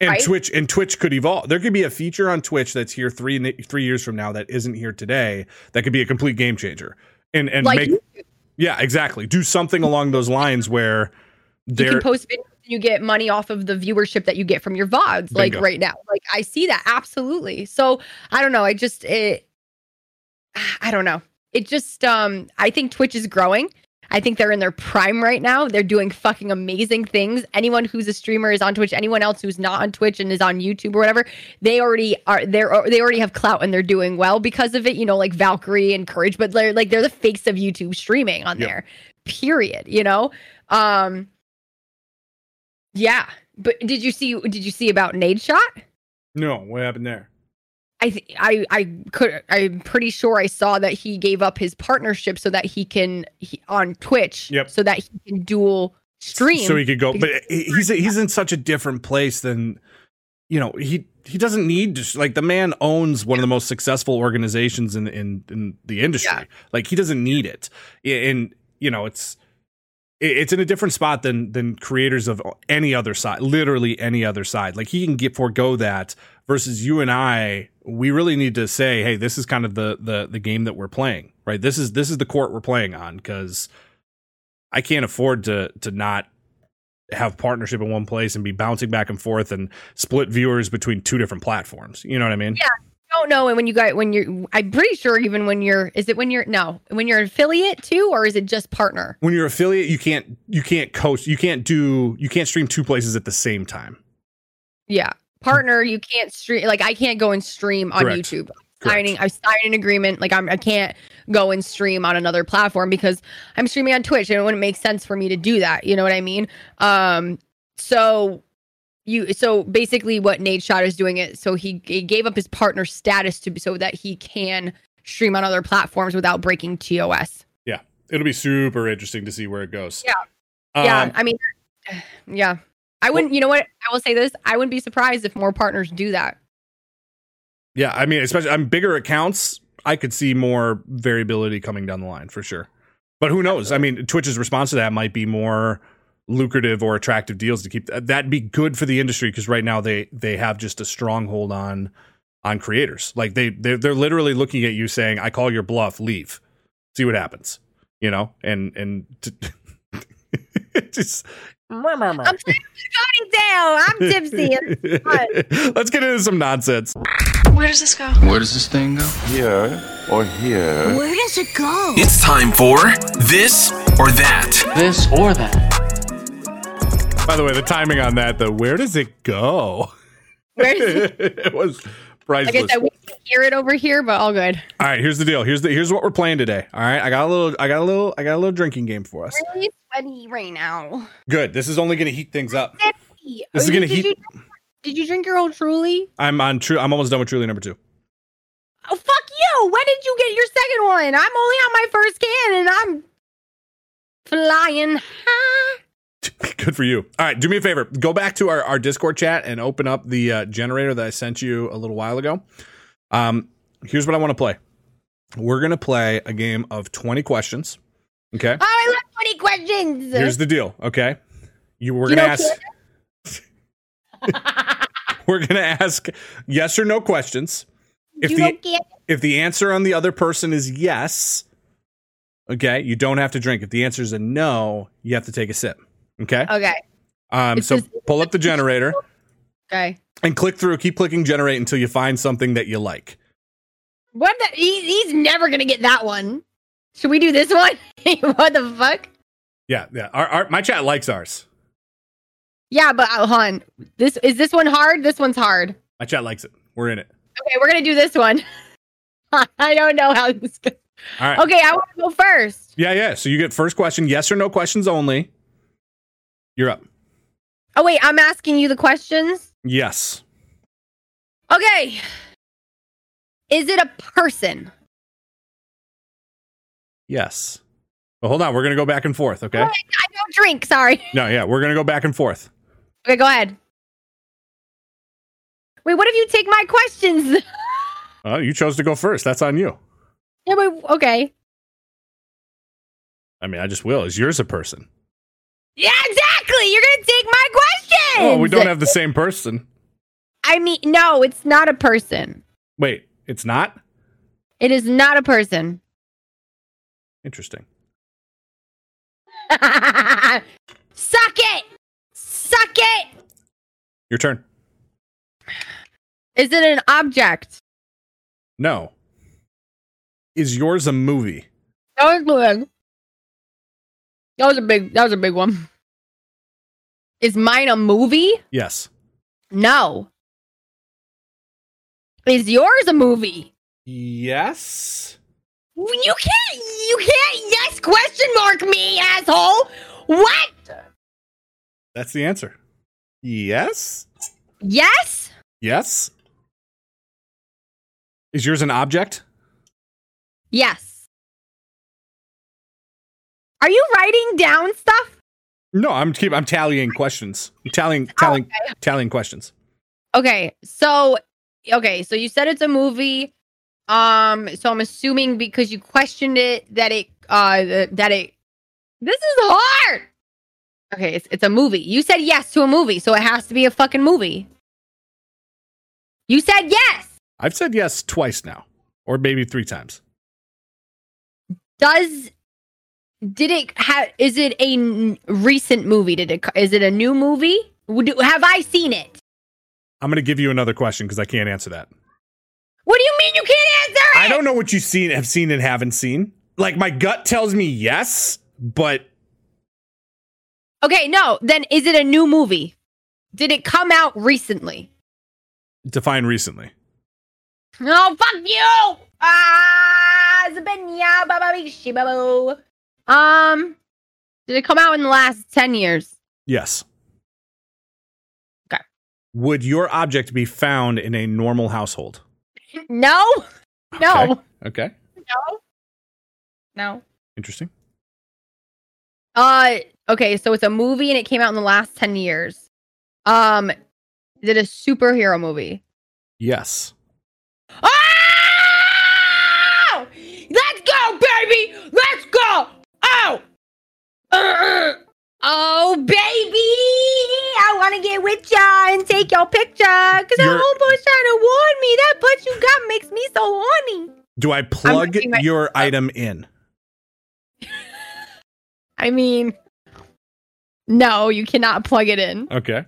and right? Twitch and Twitch could evolve. There could be a feature on Twitch that's here 3 3 years from now that isn't here today that could be a complete game changer. And and Like make YouTube. Yeah, exactly. Do something along those lines where you they're can post videos and you get money off of the viewership that you get from your VODs, like right now. Like I see that absolutely. So I don't know. I just it <sighs> I don't know. It just um I think Twitch is growing. I think they're in their prime right now. They're doing fucking amazing things. Anyone who's a streamer is on Twitch. Anyone else who's not on Twitch and is on YouTube or whatever, they already are. They're they already have clout and they're doing well because of it. You know, like Valkyrae and Courage, but they're like they're the face of YouTube streaming on Yep. there. Period. You know. Um. Yeah, but did you see? Did you see about Nadeshot? No, what happened there? I th- I I could I'm pretty sure I saw that he gave up his partnership so that he can he, on Twitch Yep. so that he can dual stream. so he could go but he's he's in such a different place than you know he he doesn't need to like the man owns one of the most successful organizations in in in the industry Yeah. like he doesn't need it and you know it's it- it's in a different spot than than creators of any other side literally any other side. Like he can get forego that versus you and i we really need to say hey this is kind of the the the game that we're playing right? This is this is the court we're playing on because i can't afford to to not have partnership in one place and be bouncing back and forth and split viewers between two different platforms. You know what i mean? Yeah. Don't know and when you got when you're I'm pretty sure even when you're is it when you're no when you're an affiliate too or is it just partner? when you're affiliate you can't you can't coast you can't do you can't stream two places at the same time Yeah. Partner, you can't stream like I can't go and stream on Correct. YouTube. Correct. Signing, I signed an agreement. Like I'm, I can't go and stream on another platform because I'm streaming on Twitch, and it wouldn't make sense for me to do that. You know what I mean? Um, so you, so basically, what Nadeshot is doing it. So he, he gave up his partner status to so that he can stream on other platforms without breaking TOS. yeah it'll be super interesting to see where it goes Yeah. yeah, Um, I mean, <sighs> yeah. I wouldn't. You know what? I will say this. I wouldn't be surprised if more partners do that. yeah i mean especially i'm bigger accounts i could see more variability coming down the line for sure but who knows i mean twitch's response to that might be more lucrative or attractive deals to keep that'd be good for the industry because right now they they have just a stronghold on on creators like they they're, they're literally looking at you saying i call your bluff leave see what happens you know and and to, <laughs> just I'm putting the body down. I'm tipsy. <laughs> Let's get into some nonsense Where does this go? Where does this thing go? Here or here? Where does it go? It's time for this or that. This or that. By the way, the timing on that, though, where does it go? Where does it, <laughs> it was like I priceless. said, we can hear it over here, but all good. All right, here's the deal. Here's the here's what we're playing today. All right, I got a little, I got a little, I got a little drinking game for us. Really sweaty right now. Good. This is only going to heat things up. This is oh, gonna did heat- You, did you drink your old Truly? I'm on true. I'm almost done with Truly number two. Oh fuck you! When did you get your second one? I'm only on my first can, and I'm flying high. <laughs> Good for you. All right, do me a favor. Go back to our, our Discord chat and open up the uh, generator that I sent you a little while ago. Um, here's what I want to play. We're gonna play a game of 20 questions. Okay. Oh, I love twenty questions. Here's the deal. Okay. You we're gonna ask. <laughs> <laughs> we're gonna ask yes or no questions. If you the if the answer on the other person is yes, okay, you don't have to drink. If the answer is a no, you have to take a sip. Okay. okay. Um. It's So just- pull up the generator Okay. and click through. Keep clicking generate until you find something that you like. What the? He, he's never gonna get that one. Should we do this one? <laughs> what the fuck? Yeah. Yeah. Our, our my chat likes ours. Yeah, but uh, hold on. This is this one hard. This one's hard. My chat likes it. We're in it. Okay, we're gonna do this one. <laughs> I don't know how this goes. All right. Okay, I want to go first. Yeah. Yeah. So you get first question. Yes or no questions only. You're up. Oh wait, I'm asking you the questions. Yes. Okay. Is it a person? Yes. Well, hold on. We're gonna go back and forth. Okay. Oh, I don't drink. Sorry. No. Yeah. We're gonna go back and forth. Okay, go ahead. Wait, what if you take my questions? <laughs> Oh, you chose to go first. That's on you. yeah, but okay. I mean, I just will. Is yours a person? Yeah, exactly. You're gonna take my question. Oh, we don't have the same person. I mean, no, it's not a person. Wait, it's not? It is not a person. Interesting. <laughs> Suck it. Suck it. Your turn. Is it an object? No. Is yours a movie? Was good. That was a big. That was a big one. Is mine a movie? Yes. No. Is yours a movie? Yes. You can't. You can't. Yes, question mark me, asshole. What? That's the answer. Yes. Yes. Yes. Is yours an object? Yes. Are you writing down stuff? No, I'm keep I'm tallying questions. I'm tallying tallying tallying questions. Okay, so okay, so you said it's a movie. Um, so I'm assuming because you questioned it that it uh that it this is hard. Okay, it's it's a movie. You said yes to a movie, so it has to be a fucking movie. You said yes. I've said yes twice now, or maybe three times. Does did it have is it a n- recent movie? Did it is it a new movie? Would have I seen it? I'm going to give you another question because I can't answer that. What do you mean you can't answer it? I don't know what you've seen, have seen, and haven't seen. Like my gut tells me yes, but Okay, no. Then is it a new movie? Did it come out recently? define recently. No, fuck you! Ah, Zabenya, baba, bishi, babu. Um, did it come out in the last 10 years? Yes. Okay. Would your object be found in a normal household? <laughs> No, no, Okay. no, no. Interesting. Uh, okay, so it's a movie and it came out in the last 10 years. Um, is it a superhero movie? Yes. Oh! <laughs> oh, baby! I want to get with ya and take your picture because that You're- homeboy's trying to warn me. That butt you got makes me so horny. Do I plug looking right- your item in? <laughs> I mean, no, you cannot plug it in. Okay.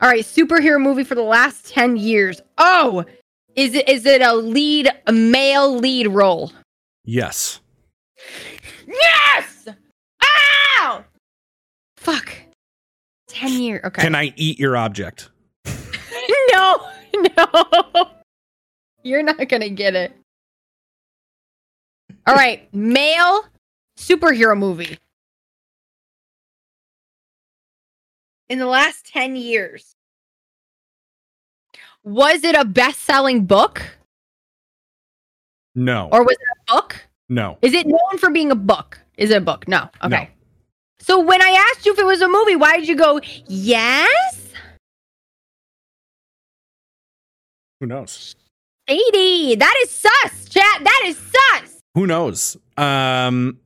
All right, superhero movie for the last 10 years. Oh, Is it is it a lead a male lead role? Yes. Yes! Ow! Fuck. 10 years. Okay. Can I eat your object? <laughs> no. No. You're not going to get it. All right, male superhero movie. In the last 10 years. Was it a best-selling book No. or was it a book? no. Is it known for being a book? Is it a book? No. Okay. No. So when I asked you if it was a movie, why did you go, yes? Who knows? 80. That is sus, chat. That is sus. Who knows? Um,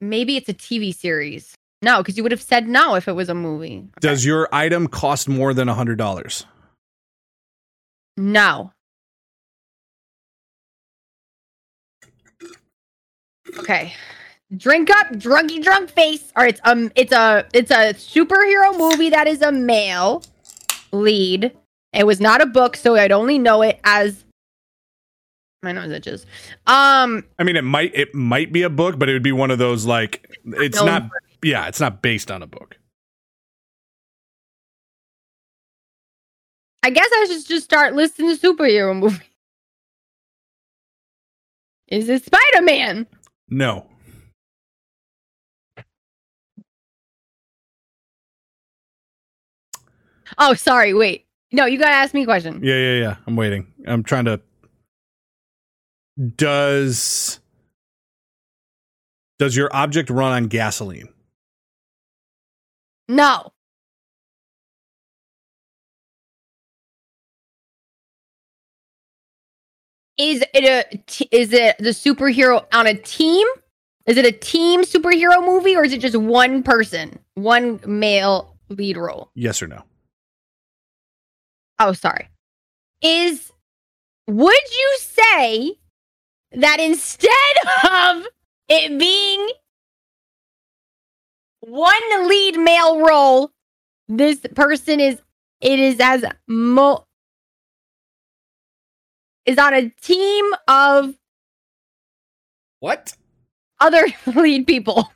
Maybe it's a TV series. No, because you would have said no if it was a movie. Okay. does your item cost more than a hundred dollars? No. Okay. Drink up, drunky drunk face. All right, it's um it's a it's a superhero movie that is a male lead. It was not a book, so I'd only know it as my nose itches. Um I mean, it might it might be a book, but it would be one of those like it's not. Yeah, it's not based on a book. I guess I should just start listing the superhero <laughs> movies. Is it Spider Man? No. Oh, sorry. Wait. No, you gotta ask me a question. Yeah, yeah, yeah. I'm waiting. I'm trying to. Does does your object run on gasoline? No. Is it a t- is it the superhero on a team? Is it a team superhero movie or is it just one person, one male lead role? Yes or no? Oh, sorry. Is would you say that instead of it being one lead male role, this person is it is as mo is on a team of What? other <laughs> lead people.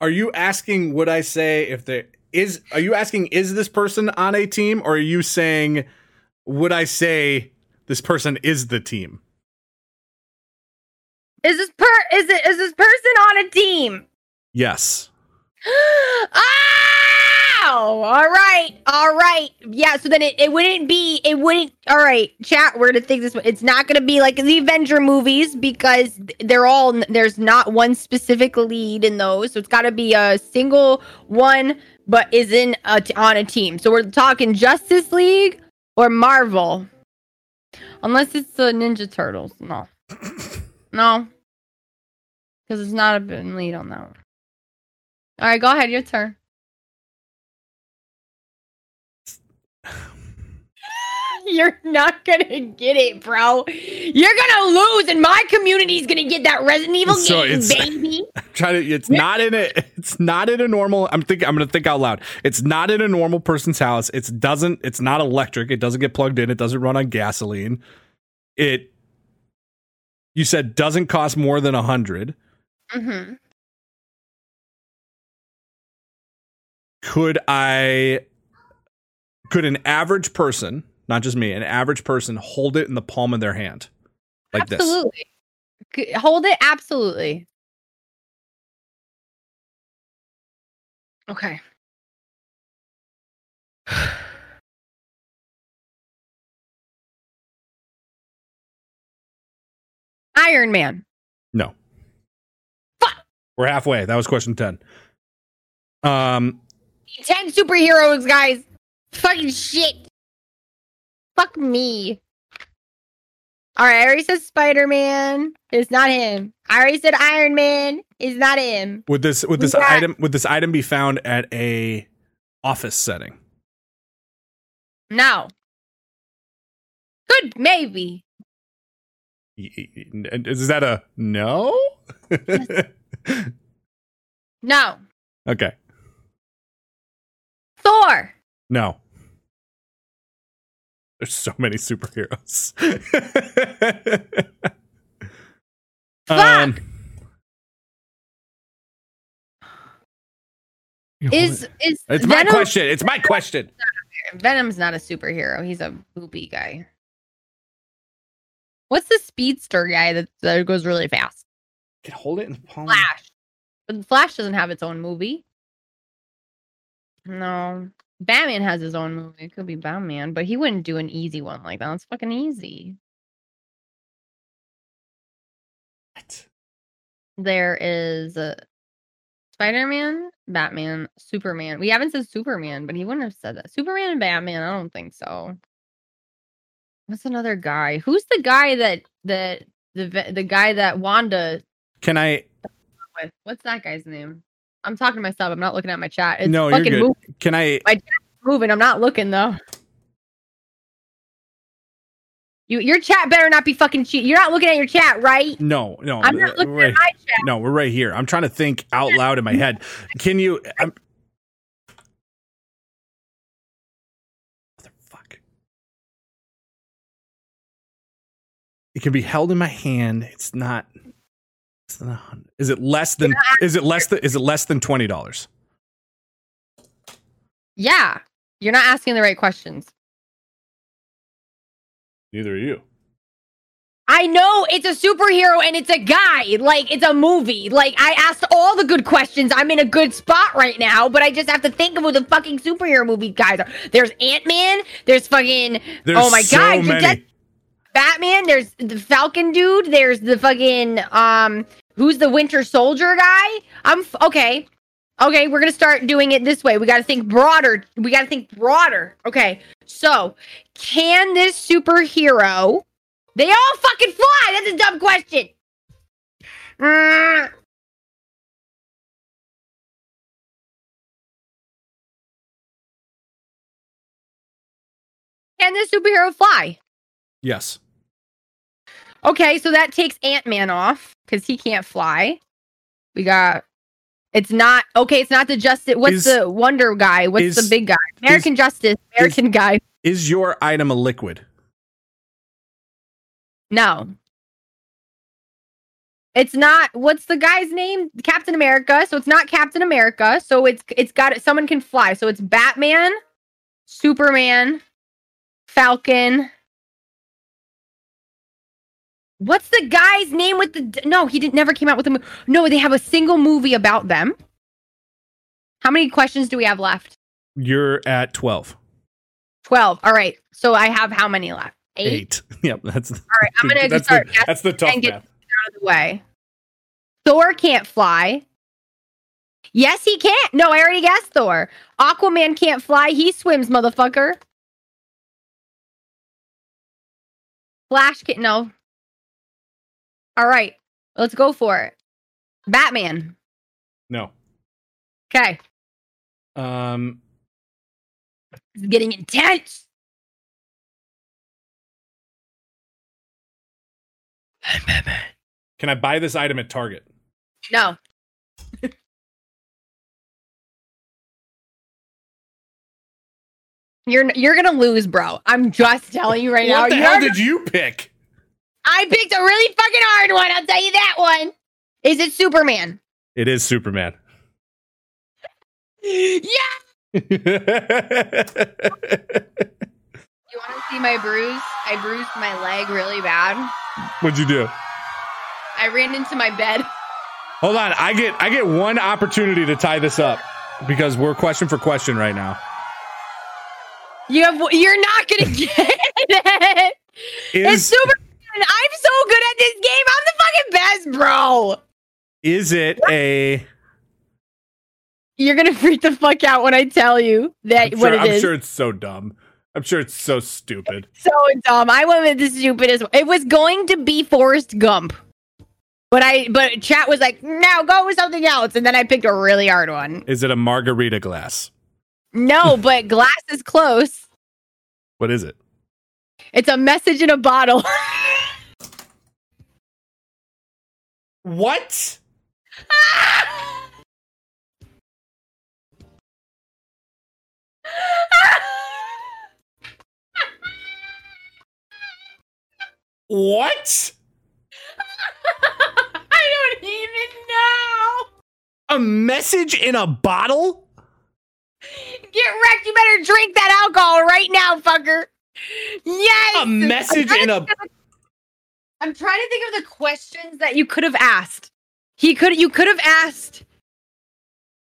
Are you asking? Would I say if there is? Are you asking? Is this person on a team, or are you saying? Would I say this person is the team? Is this per is it is this person on a team? Yes. Ow! <gasps> Ah! All right, all right. Yeah, so then it, it wouldn't be it wouldn't. All right, chat. We're going to think this. One. It's not going to be like the Avenger movies because they're all there's not one specific lead in those. So it's got to be a single one, but is in a, on a team. So we're talking Justice League or Marvel, unless it's the Ninja Turtles. No, <coughs> no, because it's not a lead on that one. All right, go ahead. Your turn. <laughs> You're not gonna get it, bro. You're gonna lose, and my community's gonna get that Resident Evil So game, it's- baby. <laughs> Try to. It's not in it. It's not in a normal. I'm thinking. I'm gonna think out loud. It's not in a normal person's house. It's doesn't. It's not electric. It doesn't get plugged in. It doesn't run on gasoline. It. You said doesn't cost more than a hundred. hmm Could I? Could an average person, not just me, an average person, hold it in the palm of their hand, like this? absolutely. C- Hold it, absolutely. Okay. <sighs> Iron Man. No. Fuck. We're halfway. That was question ten. Um. 10 superheroes, guys. Fucking shit. Fuck me. All right, I already said Spider Man. It's not him. I already said Iron Man. It's not him. Would this would this item would this item be found at a office setting? No. Good, maybe. Is that a no? <laughs> No. okay. Thor. No. There's so many superheroes. Um, Is is it's my question. It's my question. Venom's not a superhero. He's a boopy guy. What's the speedster guy that, that goes really fast? Can hold it in the palm. Flash. But Flash doesn't have its own movie. No. Batman has his own movie. It could be Batman, but he wouldn't do an easy one like that. That's fucking easy. What? There is uh, Spider Man, Batman, Superman. We haven't said Superman, but he wouldn't have said that. Superman and Batman, I don't think so. What's another guy? Who's the guy that that the the guy that Wanda Can I? with? What's that guy's name? I'm talking to myself. I'm not looking at my chat. It's no, you're good. mov- Can I? My chat's moving. I'm not looking though. You, your chat better not be fucking cheat. You're not looking at your chat, right? No, no. I'm not looking at my chat. No, we're right here. I'm trying to think out loud in my head. Can you? I'm, Motherfuck. It can be held in my hand. It's not. It's not a hun- is it less than? Is it less than? Is it less than twenty dollars? Yeah, you're not asking the right questions. Neither are you. I know it's a superhero and it's a guy. Like it's a movie. Like I asked all the good questions. I'm in a good spot right now, but I just have to think of who the fucking superhero movie guys are. There's Ant Man. There's fucking. Oh There's oh my so god! many. Batman. There's the Falcon dude. There's the fucking um. Who's the Winter Soldier guy? I'm f- okay. Okay, we're gonna start doing it this way. We got to think broader. We got to think broader. Okay, so can this superhero? They all fucking fly. That's a dumb question. Mm. Can this superhero fly? Yes. Okay, so that takes Ant Man off because he can't fly. We got. It's not okay. It's not the Justice. What's Is- the Wonder guy? What's is- the big guy? American Justice. American guy. Is your item a liquid? No. It's not. What's the guy's name? Captain America. So it's not Captain America. So it's it's got someone can fly. So it's Batman, Superman, Falcon. What's the guy's name with the? No, he didn't. Never came out with a. mo- No, they have a single movie about them. How many questions do we have left? You're at twelve. Twelve. All right. So I have how many left? Eight. Eight. <laughs> Yep. That's. All right. I'm gonna <laughs> that's start. the, that's the tough and get- out of the way. Thor can't fly. Yes, he can't. No, I already guessed Thor. Aquaman can't fly. He swims, motherfucker. Flash can't. no. All right, let's go for it. Batman. No. Okay, Um. it's getting intense. Batman. Can I buy this item at Target? No. <laughs> You're you're gonna lose, bro. I'm just telling you right now. what the hell did you pick? I picked a really fucking hard one. I'll tell you that one. Is it Superman? It is Superman. <laughs> Yeah. You want to see my bruise? I bruised my leg really bad. What'd you do? I ran into my bed. Hold on. I get I get one opportunity to tie this up because we're question for question right now. You have. You're not gonna <laughs> get it. it's Is Superman. I'm so good at this game. I'm the fucking best, bro. is it a You're gonna freak the fuck out when I tell you that I'm what sure, it I'm is. sure it's so dumb. I'm sure it's so stupid. So dumb. I went with the stupidest. One. It was going to be Forrest Gump, but I but chat was like, no, go with something else, and then I picked a really hard one. Is it a margarita glass? No, <laughs> but glass is close. What is it? It's a message in a bottle. <laughs> What? what? I don't even know. A message in a bottle? Get wrecked. You better drink that alcohol right now, fucker. Yes. A message in a I'm trying to think of the questions that you could have asked. He could. You could have asked.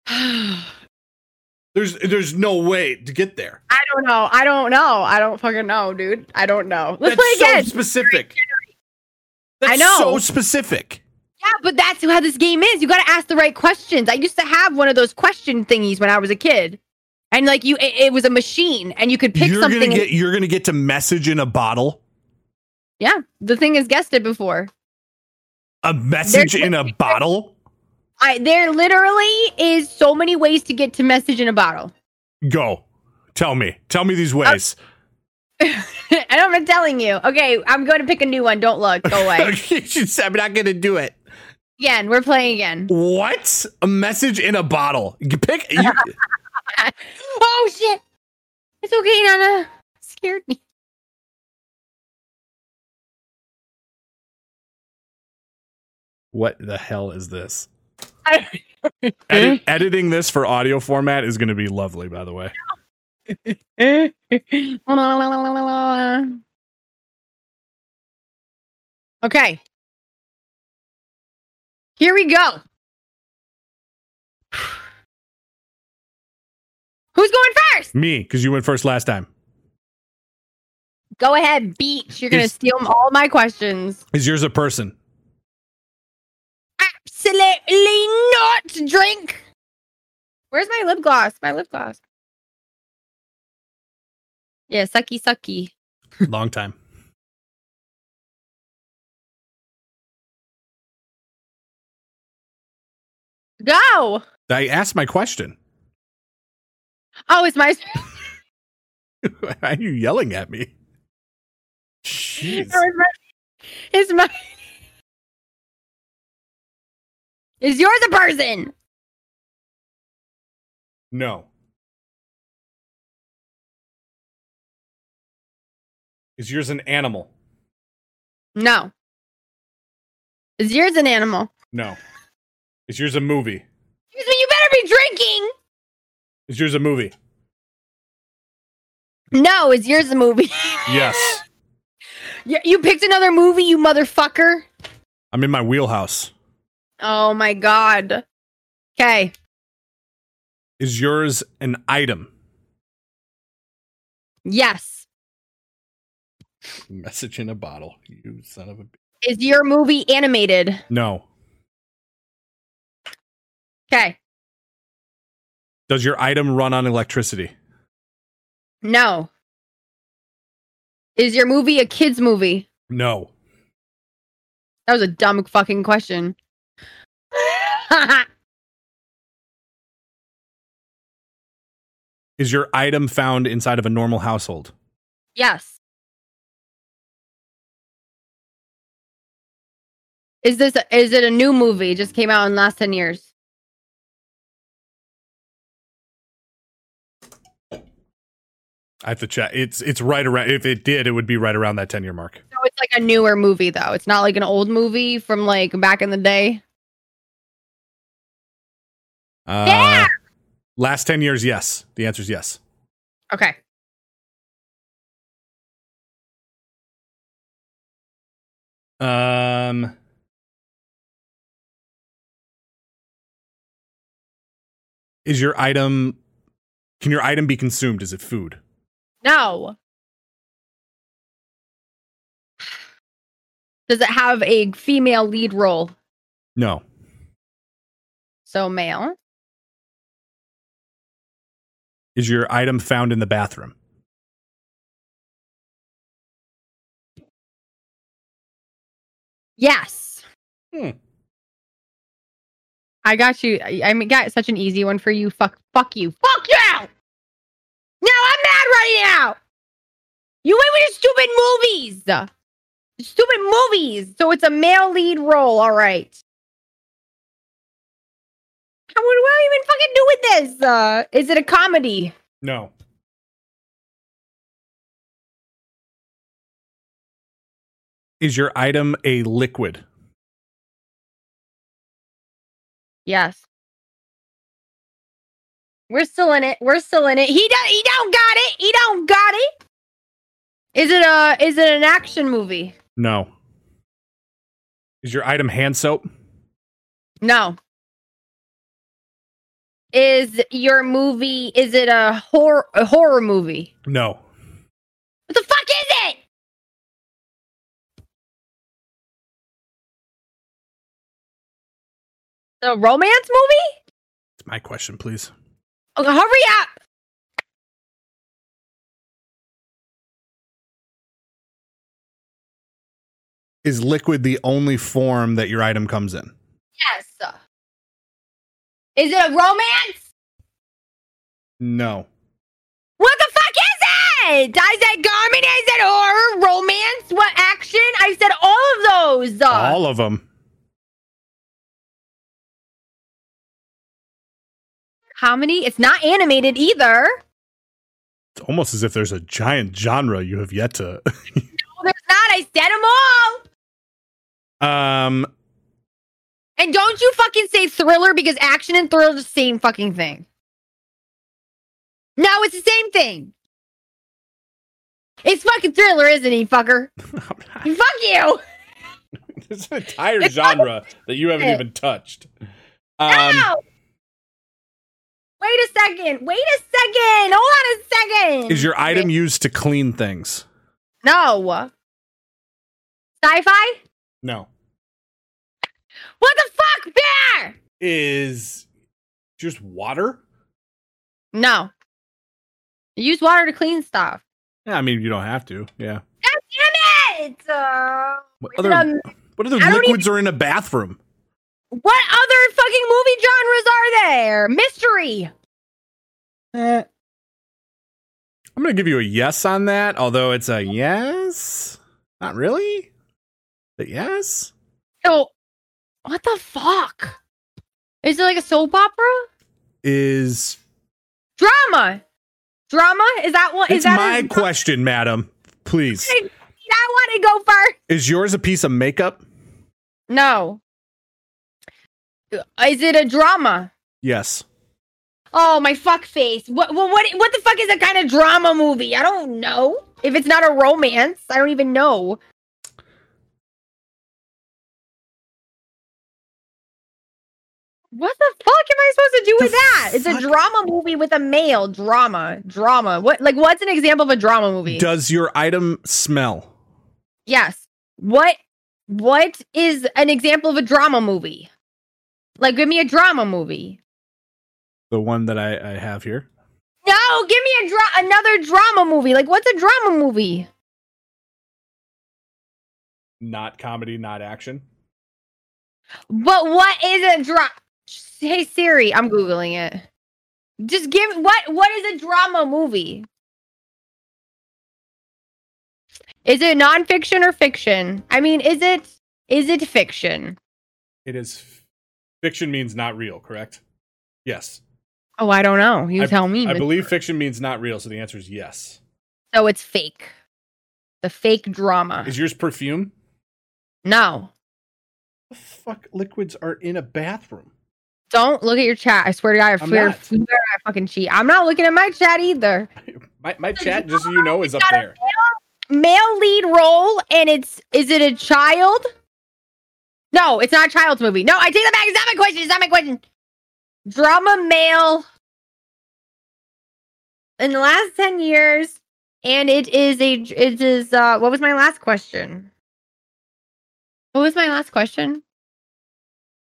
<sighs> There's there's no way to get there. I don't know. I don't know. I don't fucking know, dude. I don't know. Let's That's play again. so specific. That's I know. so specific. yeah, but that's how this game is. You got to ask the right questions. I used to have one of those question thingies when I was a kid, and like you, it, it was a machine, and you could pick you're something. gonna and- get you're gonna get to message in a bottle. Yeah, the thing has guessed it before. A message in a bottle. I there literally is so many ways to get to message in a bottle. Go. Tell me. Tell me these ways. <laughs> and I'm not telling you. Okay, I'm going to pick a new one. Don't look. Go away. <laughs> I'm not gonna do it. again, we're playing again. What? A message in a bottle. You pick. You, <laughs> oh shit! It's okay, Nana. Scared me. What the hell is this? I- Edit, eh? editing this for audio format is going to be lovely. By the way, <laughs> okay. Here we go. <sighs> Who's going first? me because you went first last time. Go ahead, Beach. You're going to steal all my questions. Is yours a person? Absolutely not. Drink. Where's my lip gloss? My lip gloss. Yeah, sucky, sucky. <laughs> Long time. Go. I asked my question. Oh, it's my. <laughs> <laughs> Why are you yelling at me? Jeez. It's my. It's my. Is yours a person? No. Is yours an animal? No. Is yours an animal? No. Is yours a movie? Excuse me, you better be drinking. Is yours a movie? No, is yours a movie? <laughs> Yes. you, you picked another movie, you motherfucker. I'm in my wheelhouse. Oh my god. Okay. Is yours an item? Yes. <laughs> Message in a bottle. You son of a. b- Is your movie animated? No. Okay. Does your item run on electricity? No. Is your movie a kids movie? No. That was a dumb fucking question. <laughs> Is your item found inside of a normal household? yes. Is this is it a new movie? It just came out in the last 10 years. I have to check. It's it's right around. If it did, it would be right around that ten year mark. So it's like a newer movie though. It's not like an old movie from like back in the day. Uh, Yeah! Last ten years, yes. The answer is yes. Okay. Um. Is your item? Can your item be consumed? Is it food? No. Does it have a female lead role? No. So male. Is your item found in the bathroom? Yes. Hmm. I got you. I I mean, got such an easy one for you. Fuck, fuck you. Fuck you! Now I'm mad right now. You went with your stupid movies. Stupid movies. So it's a male lead role. All right. How, what do I even fucking do with this? Uh, is it a comedy? No. Is your item a liquid? Yes. We're still in it. We're still in it. He don't. He don't got it. He don't got it. Is it a? Is it an action movie? No. Is your item hand soap? No. Is your movie? Is it a horror? A horror movie? No. What the fuck is it? The romance movie? It's my question, please. Okay, hurry up. Is liquid the only form that your item comes in? Yes. Is it a romance? No. What the fuck is it? I said comedy. I said horror, romance, what action? I said all of those. All of them. comedy. It's not animated either. It's almost as if there's a giant genre you have yet to. <laughs> No, there's not. I said them all. um, And don't you fucking say thriller because action and thriller is the same fucking thing. No, it's the same thing. It's fucking thriller, isn't he, fucker? <laughs> Fuck you. <laughs> there's an entire It's genre that you haven't even touched. Um, no. Wait a second. Wait a second. Hold on a second. is your item used to clean things? No. Sci-fi? No. What the fuck, bear? Is just water? No. Use water to clean stuff. Yeah, I mean you don't have to. Yeah. God damn it! Uh, What is it other a- what other I don't liquids are in a bathroom? what other fucking movie genres are there? Mystery. I'm gonna give you a yes on that, although it's a yes. Not really, but yes. So, what the fuck? Is it like a soap opera? Is Drama. Drama? Is that what? Is it's that my a- question, madam? Please, I want to go first. is yours a piece of makeup? No. Is it a drama? Yes. Oh my fuck face! What what what what the fuck is that kind of drama movie? I don't know. If it's not a romance, I don't even know. What the fuck am I supposed to do with The that? It's a drama movie with a male drama. Drama. What like what's an example of a drama movie? Does your item smell? yes. What what is an example of a drama movie? Like give me a drama movie. The one that I, I have here. No, give me a dra- another drama movie. Like what's a drama movie? Not comedy, not action. But what is a drama? Hey Siri, I'm googling it. Just give what what is a drama movie? Is it nonfiction or fiction? I mean, is it is it fiction? It is fiction means not real, correct? Yes. Oh, I don't know. You I- tell me. I believe fiction means not real, so the answer is yes. so. It's fake. The fake drama. Is yours perfume? no, The fuck liquids are in a bathroom? Don't look at your chat. I swear to God, I not. swear I fucking cheat. I'm not looking at my chat either. <laughs> My my chat, just so you know, is up there. male lead role and it's is it a child? No, it's not a child's movie. No, I take that back. It's not my question. It's not my question. Drama male in the last 10 years and it is a it is uh what was my last question? What was my last question?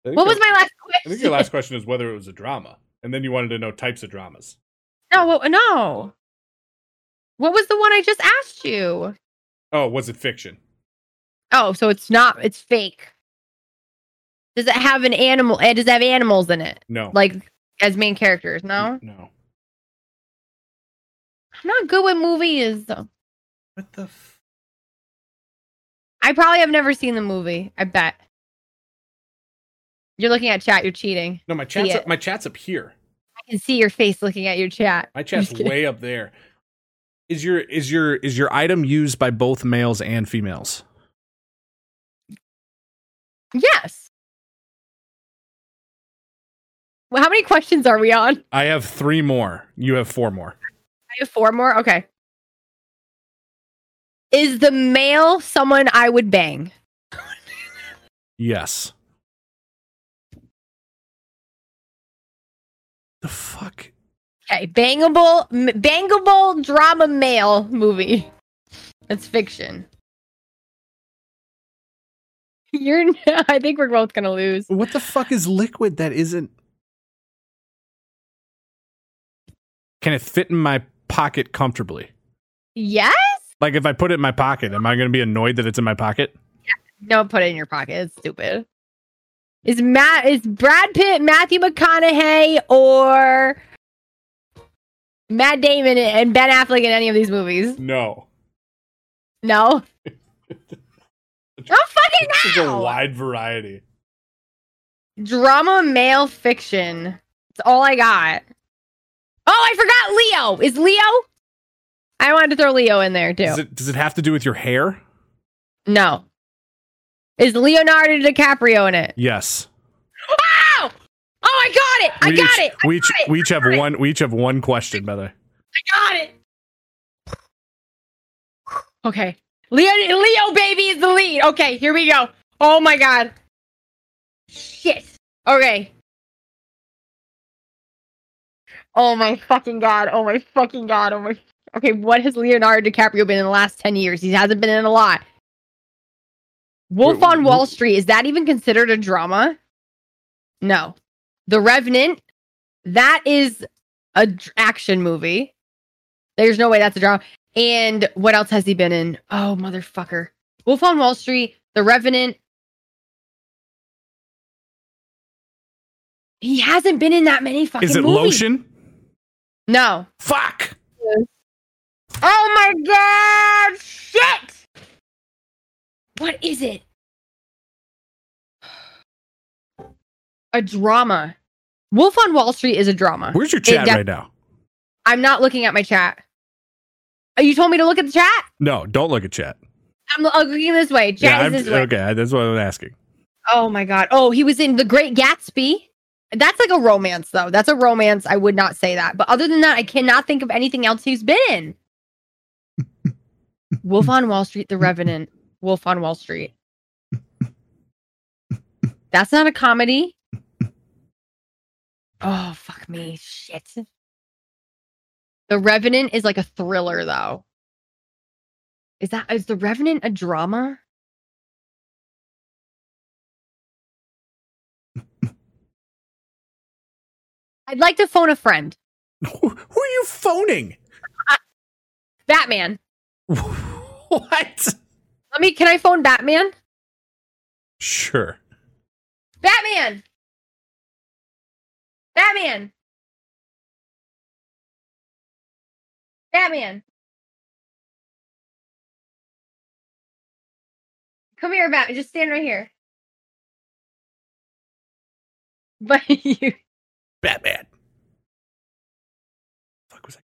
I think What was my last question? I think your last question is whether it was a drama, and then you wanted to know types of dramas. No, what, no. What was the one I just asked you? Oh, was it fiction? Oh, so it's not. It's fake. Does it have an animal? eh, Does it have animals in it, No. like as main characters? No, No. I'm not good with movies. though. What the? F- I probably have never seen the movie. I bet. You're looking at chat. You're cheating. no, my chat's up, my chat's up here. I can see your face looking at your chat. My <laughs> chat's way up there. Is your is your is your item used by both males and females? Yes. Well, how many questions are we on? I have three more. You have four more. I have four more. Okay. Is the male someone I would bang? Yes. The fuck? Okay, bangable, bangable drama male movie. That's fiction. <laughs> You're. <laughs> I think we're both gonna lose. What the fuck is liquid that isn't? Can it fit in my pocket comfortably? Yes. Like if I put it in my pocket, am I going to be annoyed that it's in my pocket? No, put it in your pocket. It's stupid. Is Matt is Brad Pitt, Matthew McConaughey, or Matt Damon and Ben Affleck in any of these movies? No. No. <laughs> oh fucking Such a wide variety. Drama male fiction. That's all I got. Oh, I forgot Leo. Is Leo? I wanted to throw Leo in there too. Does it does it have to do with your hair? no. Is Leonardo DiCaprio in it? Yes. Wow! Oh, I got it! I we got each, it! I we each, it! we each have got it! one. We each have one question, by the way. I got it. Okay. Leo, Leo baby is the lead. Okay, here we go. Oh my god. Shit. Okay. Oh my fucking god. Oh my fucking god. Oh my. Okay, what has Leonardo DiCaprio been in the last 10 years? He hasn't been in a lot. Wolf on Wall Street, is that even considered a drama? No. The Revenant, that is a action movie. There's no way that's a drama. And what else has he been in? Oh, motherfucker. Wolf on Wall Street, The Revenant. He hasn't been in that many fucking movies. Is it movies. lotion? No. Fuck. Oh my god! Shit! What is it? A drama. Wolf on Wall Street is a drama. Where's your chat def- right now? I'm not looking at my chat. Oh, you told me to look at the chat? No, don't look at chat. I'm looking this way. Chat yeah, is I'm, this way. okay. That's what I'm asking. Oh my god. Oh, he was in The Great Gatsby. That's like a romance, though. That's a romance. I would not say that. But other than that, I cannot think of anything else he's been in. <laughs> Wolf on Wall Street, The Revenant, Wolf on Wall Street. That's not a comedy. Oh, fuck me. Shit. The Revenant is like a thriller, though. Is that is The Revenant a drama? I'd like to phone a friend. Who, who are you phoning? Batman. <laughs> what? Let me. Can I phone Batman? Sure. Batman. Batman. Batman. Come here, Batman. Just stand right here. But <laughs> you. Batman. Fuck was that?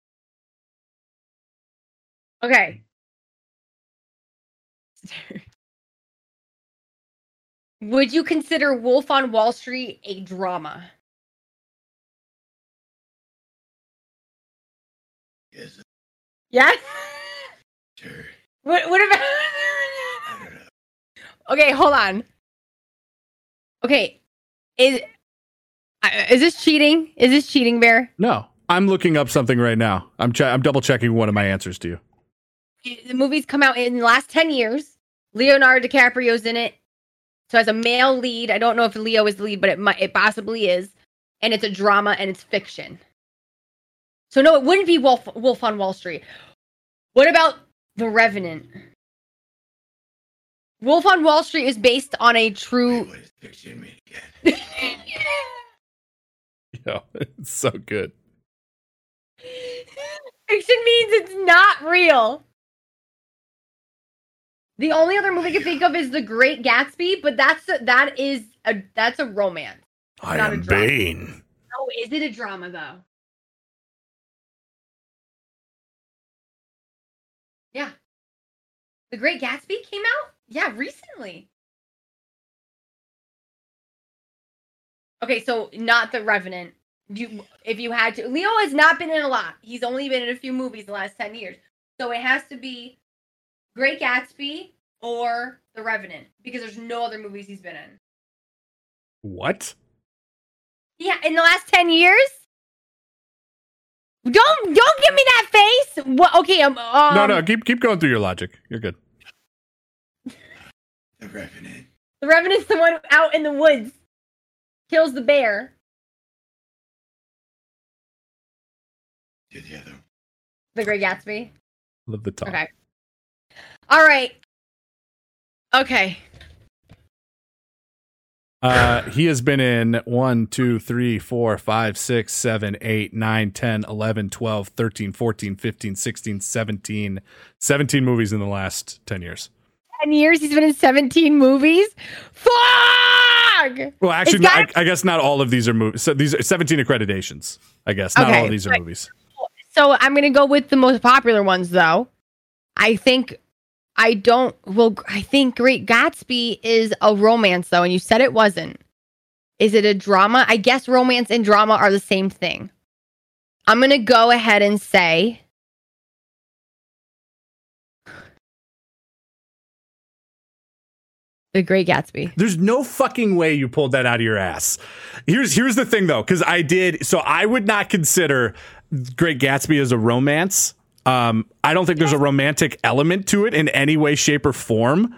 Okay. <laughs> Would you consider Wolf on Wall Street a drama? Yes, Yes. sure. <laughs> What? What about? <laughs> I don't know. Okay, hold on. Okay, is uh, is this cheating? Is this cheating, Bear? No, I'm looking up something right now. I'm che- I'm double checking one of my answers to you. The movie's come out in the last ten years. Leonardo DiCaprio's in it, so as a male lead. I don't know if Leo is the lead, but it might, it possibly is, and it's a drama and it's fiction. So no, it wouldn't be Wolf Wolf on Wall Street. What about The Revenant? Wolf on Wall Street is based on a true. What does fiction mean again? <laughs> Yeah, it's so good. Fiction means it's not real. The only other movie I can think of is The Great Gatsby, but that's a, that is a that's a romance. I Not a am drama. Bane. Oh, is it a drama though? Yeah. The Great Gatsby came out? Yeah, recently. Okay, so not the Revenant. You, if you had to, Leo has not been in a lot. He's only been in a few movies the last ten years. So it has to be Great Gatsby or The Revenant because there's no other movies he's been in. What? Yeah, in the last ten years. Don't don't give me that face. What? Okay, um, um no, no, keep keep going through your logic. You're good. The Revenant. The Revenant's the one out in the woods, kills the bear. Do the other. The Great Gatsby. Love the talk. Okay. All right. Okay. Uh, he has been in 1, 2, 3, 4, 5, 6, 7, 8, 9, 10, 11, 12, 13, 14, 15, 16, 17, 17 movies in the last 10 years. 10 years he's been in 17 movies. Fuck! Well, actually, gotta- I, I guess not all of these are movies. So these are 17 accreditations. I guess not Okay, all of these are movies. So I'm going to go with the most popular ones though. I think I don't well I think Great Gatsby is a romance though and you said it wasn't. Is it a drama? I guess romance and drama are the same thing. I'm going to go ahead and say The Great Gatsby. There's no fucking way you pulled that out of your ass. Here's here's the thing though, because I did. So I would not consider Great Gatsby as a romance. Um, I don't think there's a romantic element to it in any way, shape, or form.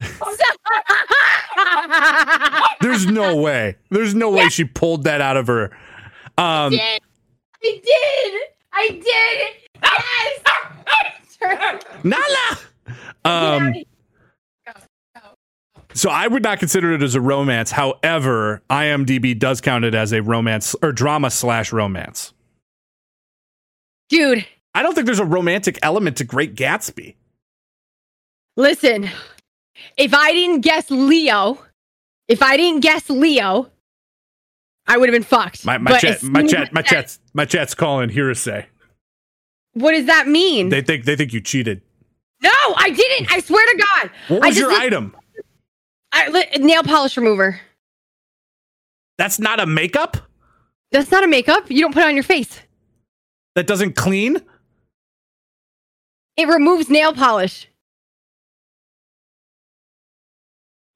<laughs> There's no way. There's no way she pulled that out of her. Um, did. I did. I did. Yes. <laughs> Nala. Um, so I would not consider it as a romance. However, IMDb does count it as a romance or drama slash romance. Dude, I don't think there's a romantic element to Great Gatsby. listen. If I didn't guess Leo, if I didn't guess Leo, I would have been fucked. My my chat my chat my chat's my chat's calling hearsay. What does that mean? They think they think you cheated. no, I didn't. I swear to God. What was your item? I, nail polish remover. That's not a makeup. That's not a makeup. You don't put it on your face. That doesn't clean. It removes nail polish.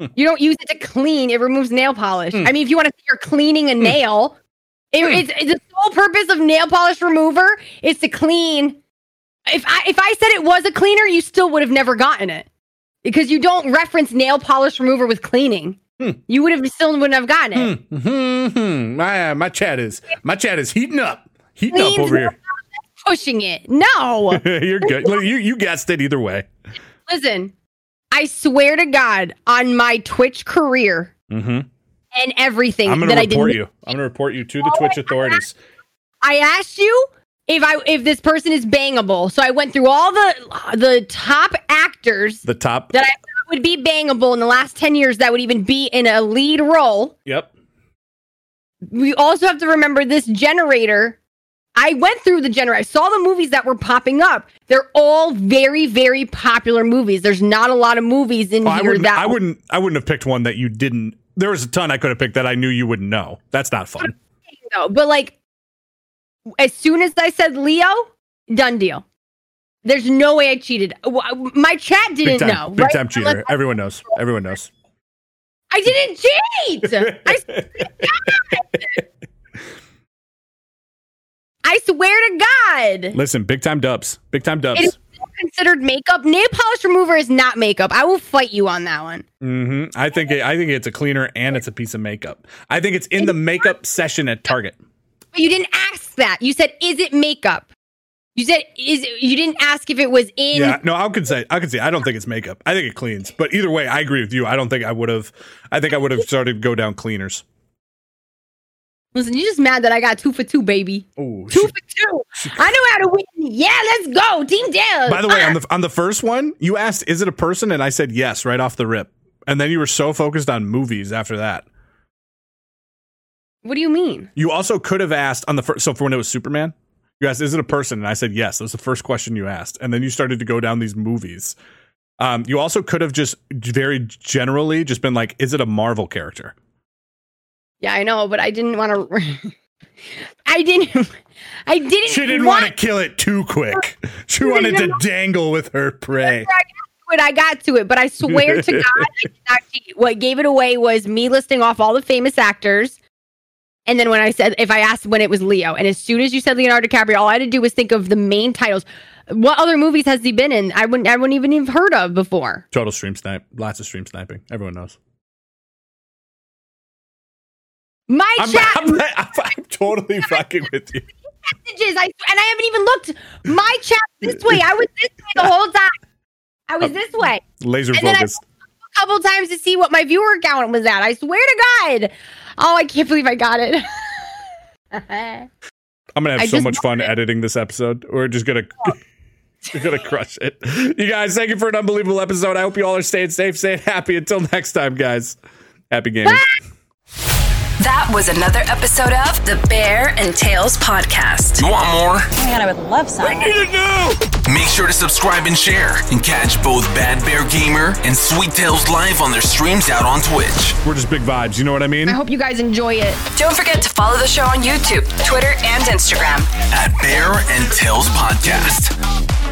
Hmm. You don't use it to clean. It removes nail polish. Hmm. I mean, if you want to say you're cleaning a nail, it, it's, it's the sole purpose of nail polish remover is to clean. If I if I said it was a cleaner, you still would have never gotten it because you don't reference nail polish remover with cleaning. Hmm. You would have still wouldn't have gotten it. Hmm, hmm, hmm. My uh, my chat is my chat is heating up, heating up over here. Pushing it. No. <laughs> You're good. Look, You you guessed it either way. Listen, I swear to God, on my Twitch career Mm-hmm. and everything I'm gonna I did, report you. I'm gonna report you to the Twitch authorities. I asked you if I if this person is bangable. So I went through all the the top actors The top. that I thought would be bangable in the last ten years that would even be in a lead role. Yep. We also have to remember this generator. I went through the generator. I saw the movies that were popping up. They're all very, very popular movies. There's not a lot of movies in Oh, I here wouldn't. that I wouldn't. I wouldn't have picked one that you didn't. There was a ton I could have picked that I knew you wouldn't know. That's not fun. though. But like, as soon as I said Leo, done deal. There's no way I cheated. My chat didn't time. know. Big right? time cheater. Unless Everyone knows. Everyone knows. I didn't cheat. <laughs> I, I swear to God. Listen, big time dubs. Big time dubs. considered makeup. Nail polish remover is not makeup. I will fight you on that one. hmm I think. It, I think it's a cleaner and it's a piece of makeup. I think it's in the makeup session at Target. But you didn't ask that. You said, "Is it makeup?" You said, "Is? You didn't ask if it was in. Yeah, no, I could say I could say I don't think it's makeup. I think it cleans. But either way, I agree with you. I don't think I would have. I think I would have started to go down cleaners. Listen, you're just mad that I got two for two, baby. Ooh, Two for two. I know how to win. Yeah, let's go, Team Dale. By the way, on the on the first one, you asked, "Is it a person?" and I said yes right off the rip. And then you were so focused on movies after that. what do you mean? You also could have asked on the first. So for when it was Superman, you asked, "Is it a person?" and I said yes. That was the first question you asked, and then you started to go down these movies. Um, you also could have just very generally just been like, "Is it a Marvel character?" Yeah, I know, but I didn't want to. <laughs> I didn't. I didn't. She didn't want to kill it too quick. She wanted to dangle with her prey. it. I got to it, but I swear to God, I <laughs> did not cheat. What gave it away was me listing off all the famous actors. And then when I said, if I asked when it was Leo, and as soon as you said Leonardo DiCaprio, all I had to do was think of the main titles. What other movies has he been in? I wouldn't, I wouldn't even have heard of before. Total stream snipe. Lots of stream sniping. Everyone knows. My I'm, chat I'm, <laughs> I'm, I'm totally fucking with you. messages, I, and I haven't even looked. My chat this way. I was this way the whole time. I was uh, this way. Laser And focused. A couple times to see what my viewer count was at. I swear to God. Oh, I can't believe I got it. I'm gonna <laughs> have I so much fun editing this episode. We're just gonna <laughs> we're gonna crush it. You guys, thank you for an unbelievable episode. I hope you all are staying safe, staying happy. Until next time, guys. Happy gaming. That was another episode of the Bear and Tails podcast. You want more? Oh my god, I would love some. Make sure to subscribe and share and catch both Bad Bear Gamer and Sweet Tails live on their streams out on Twitch. We're just big vibes. You know what I mean? I hope you guys enjoy it. Don't forget to follow the show on YouTube, Twitter, and Instagram. At Bear and Tails Podcast.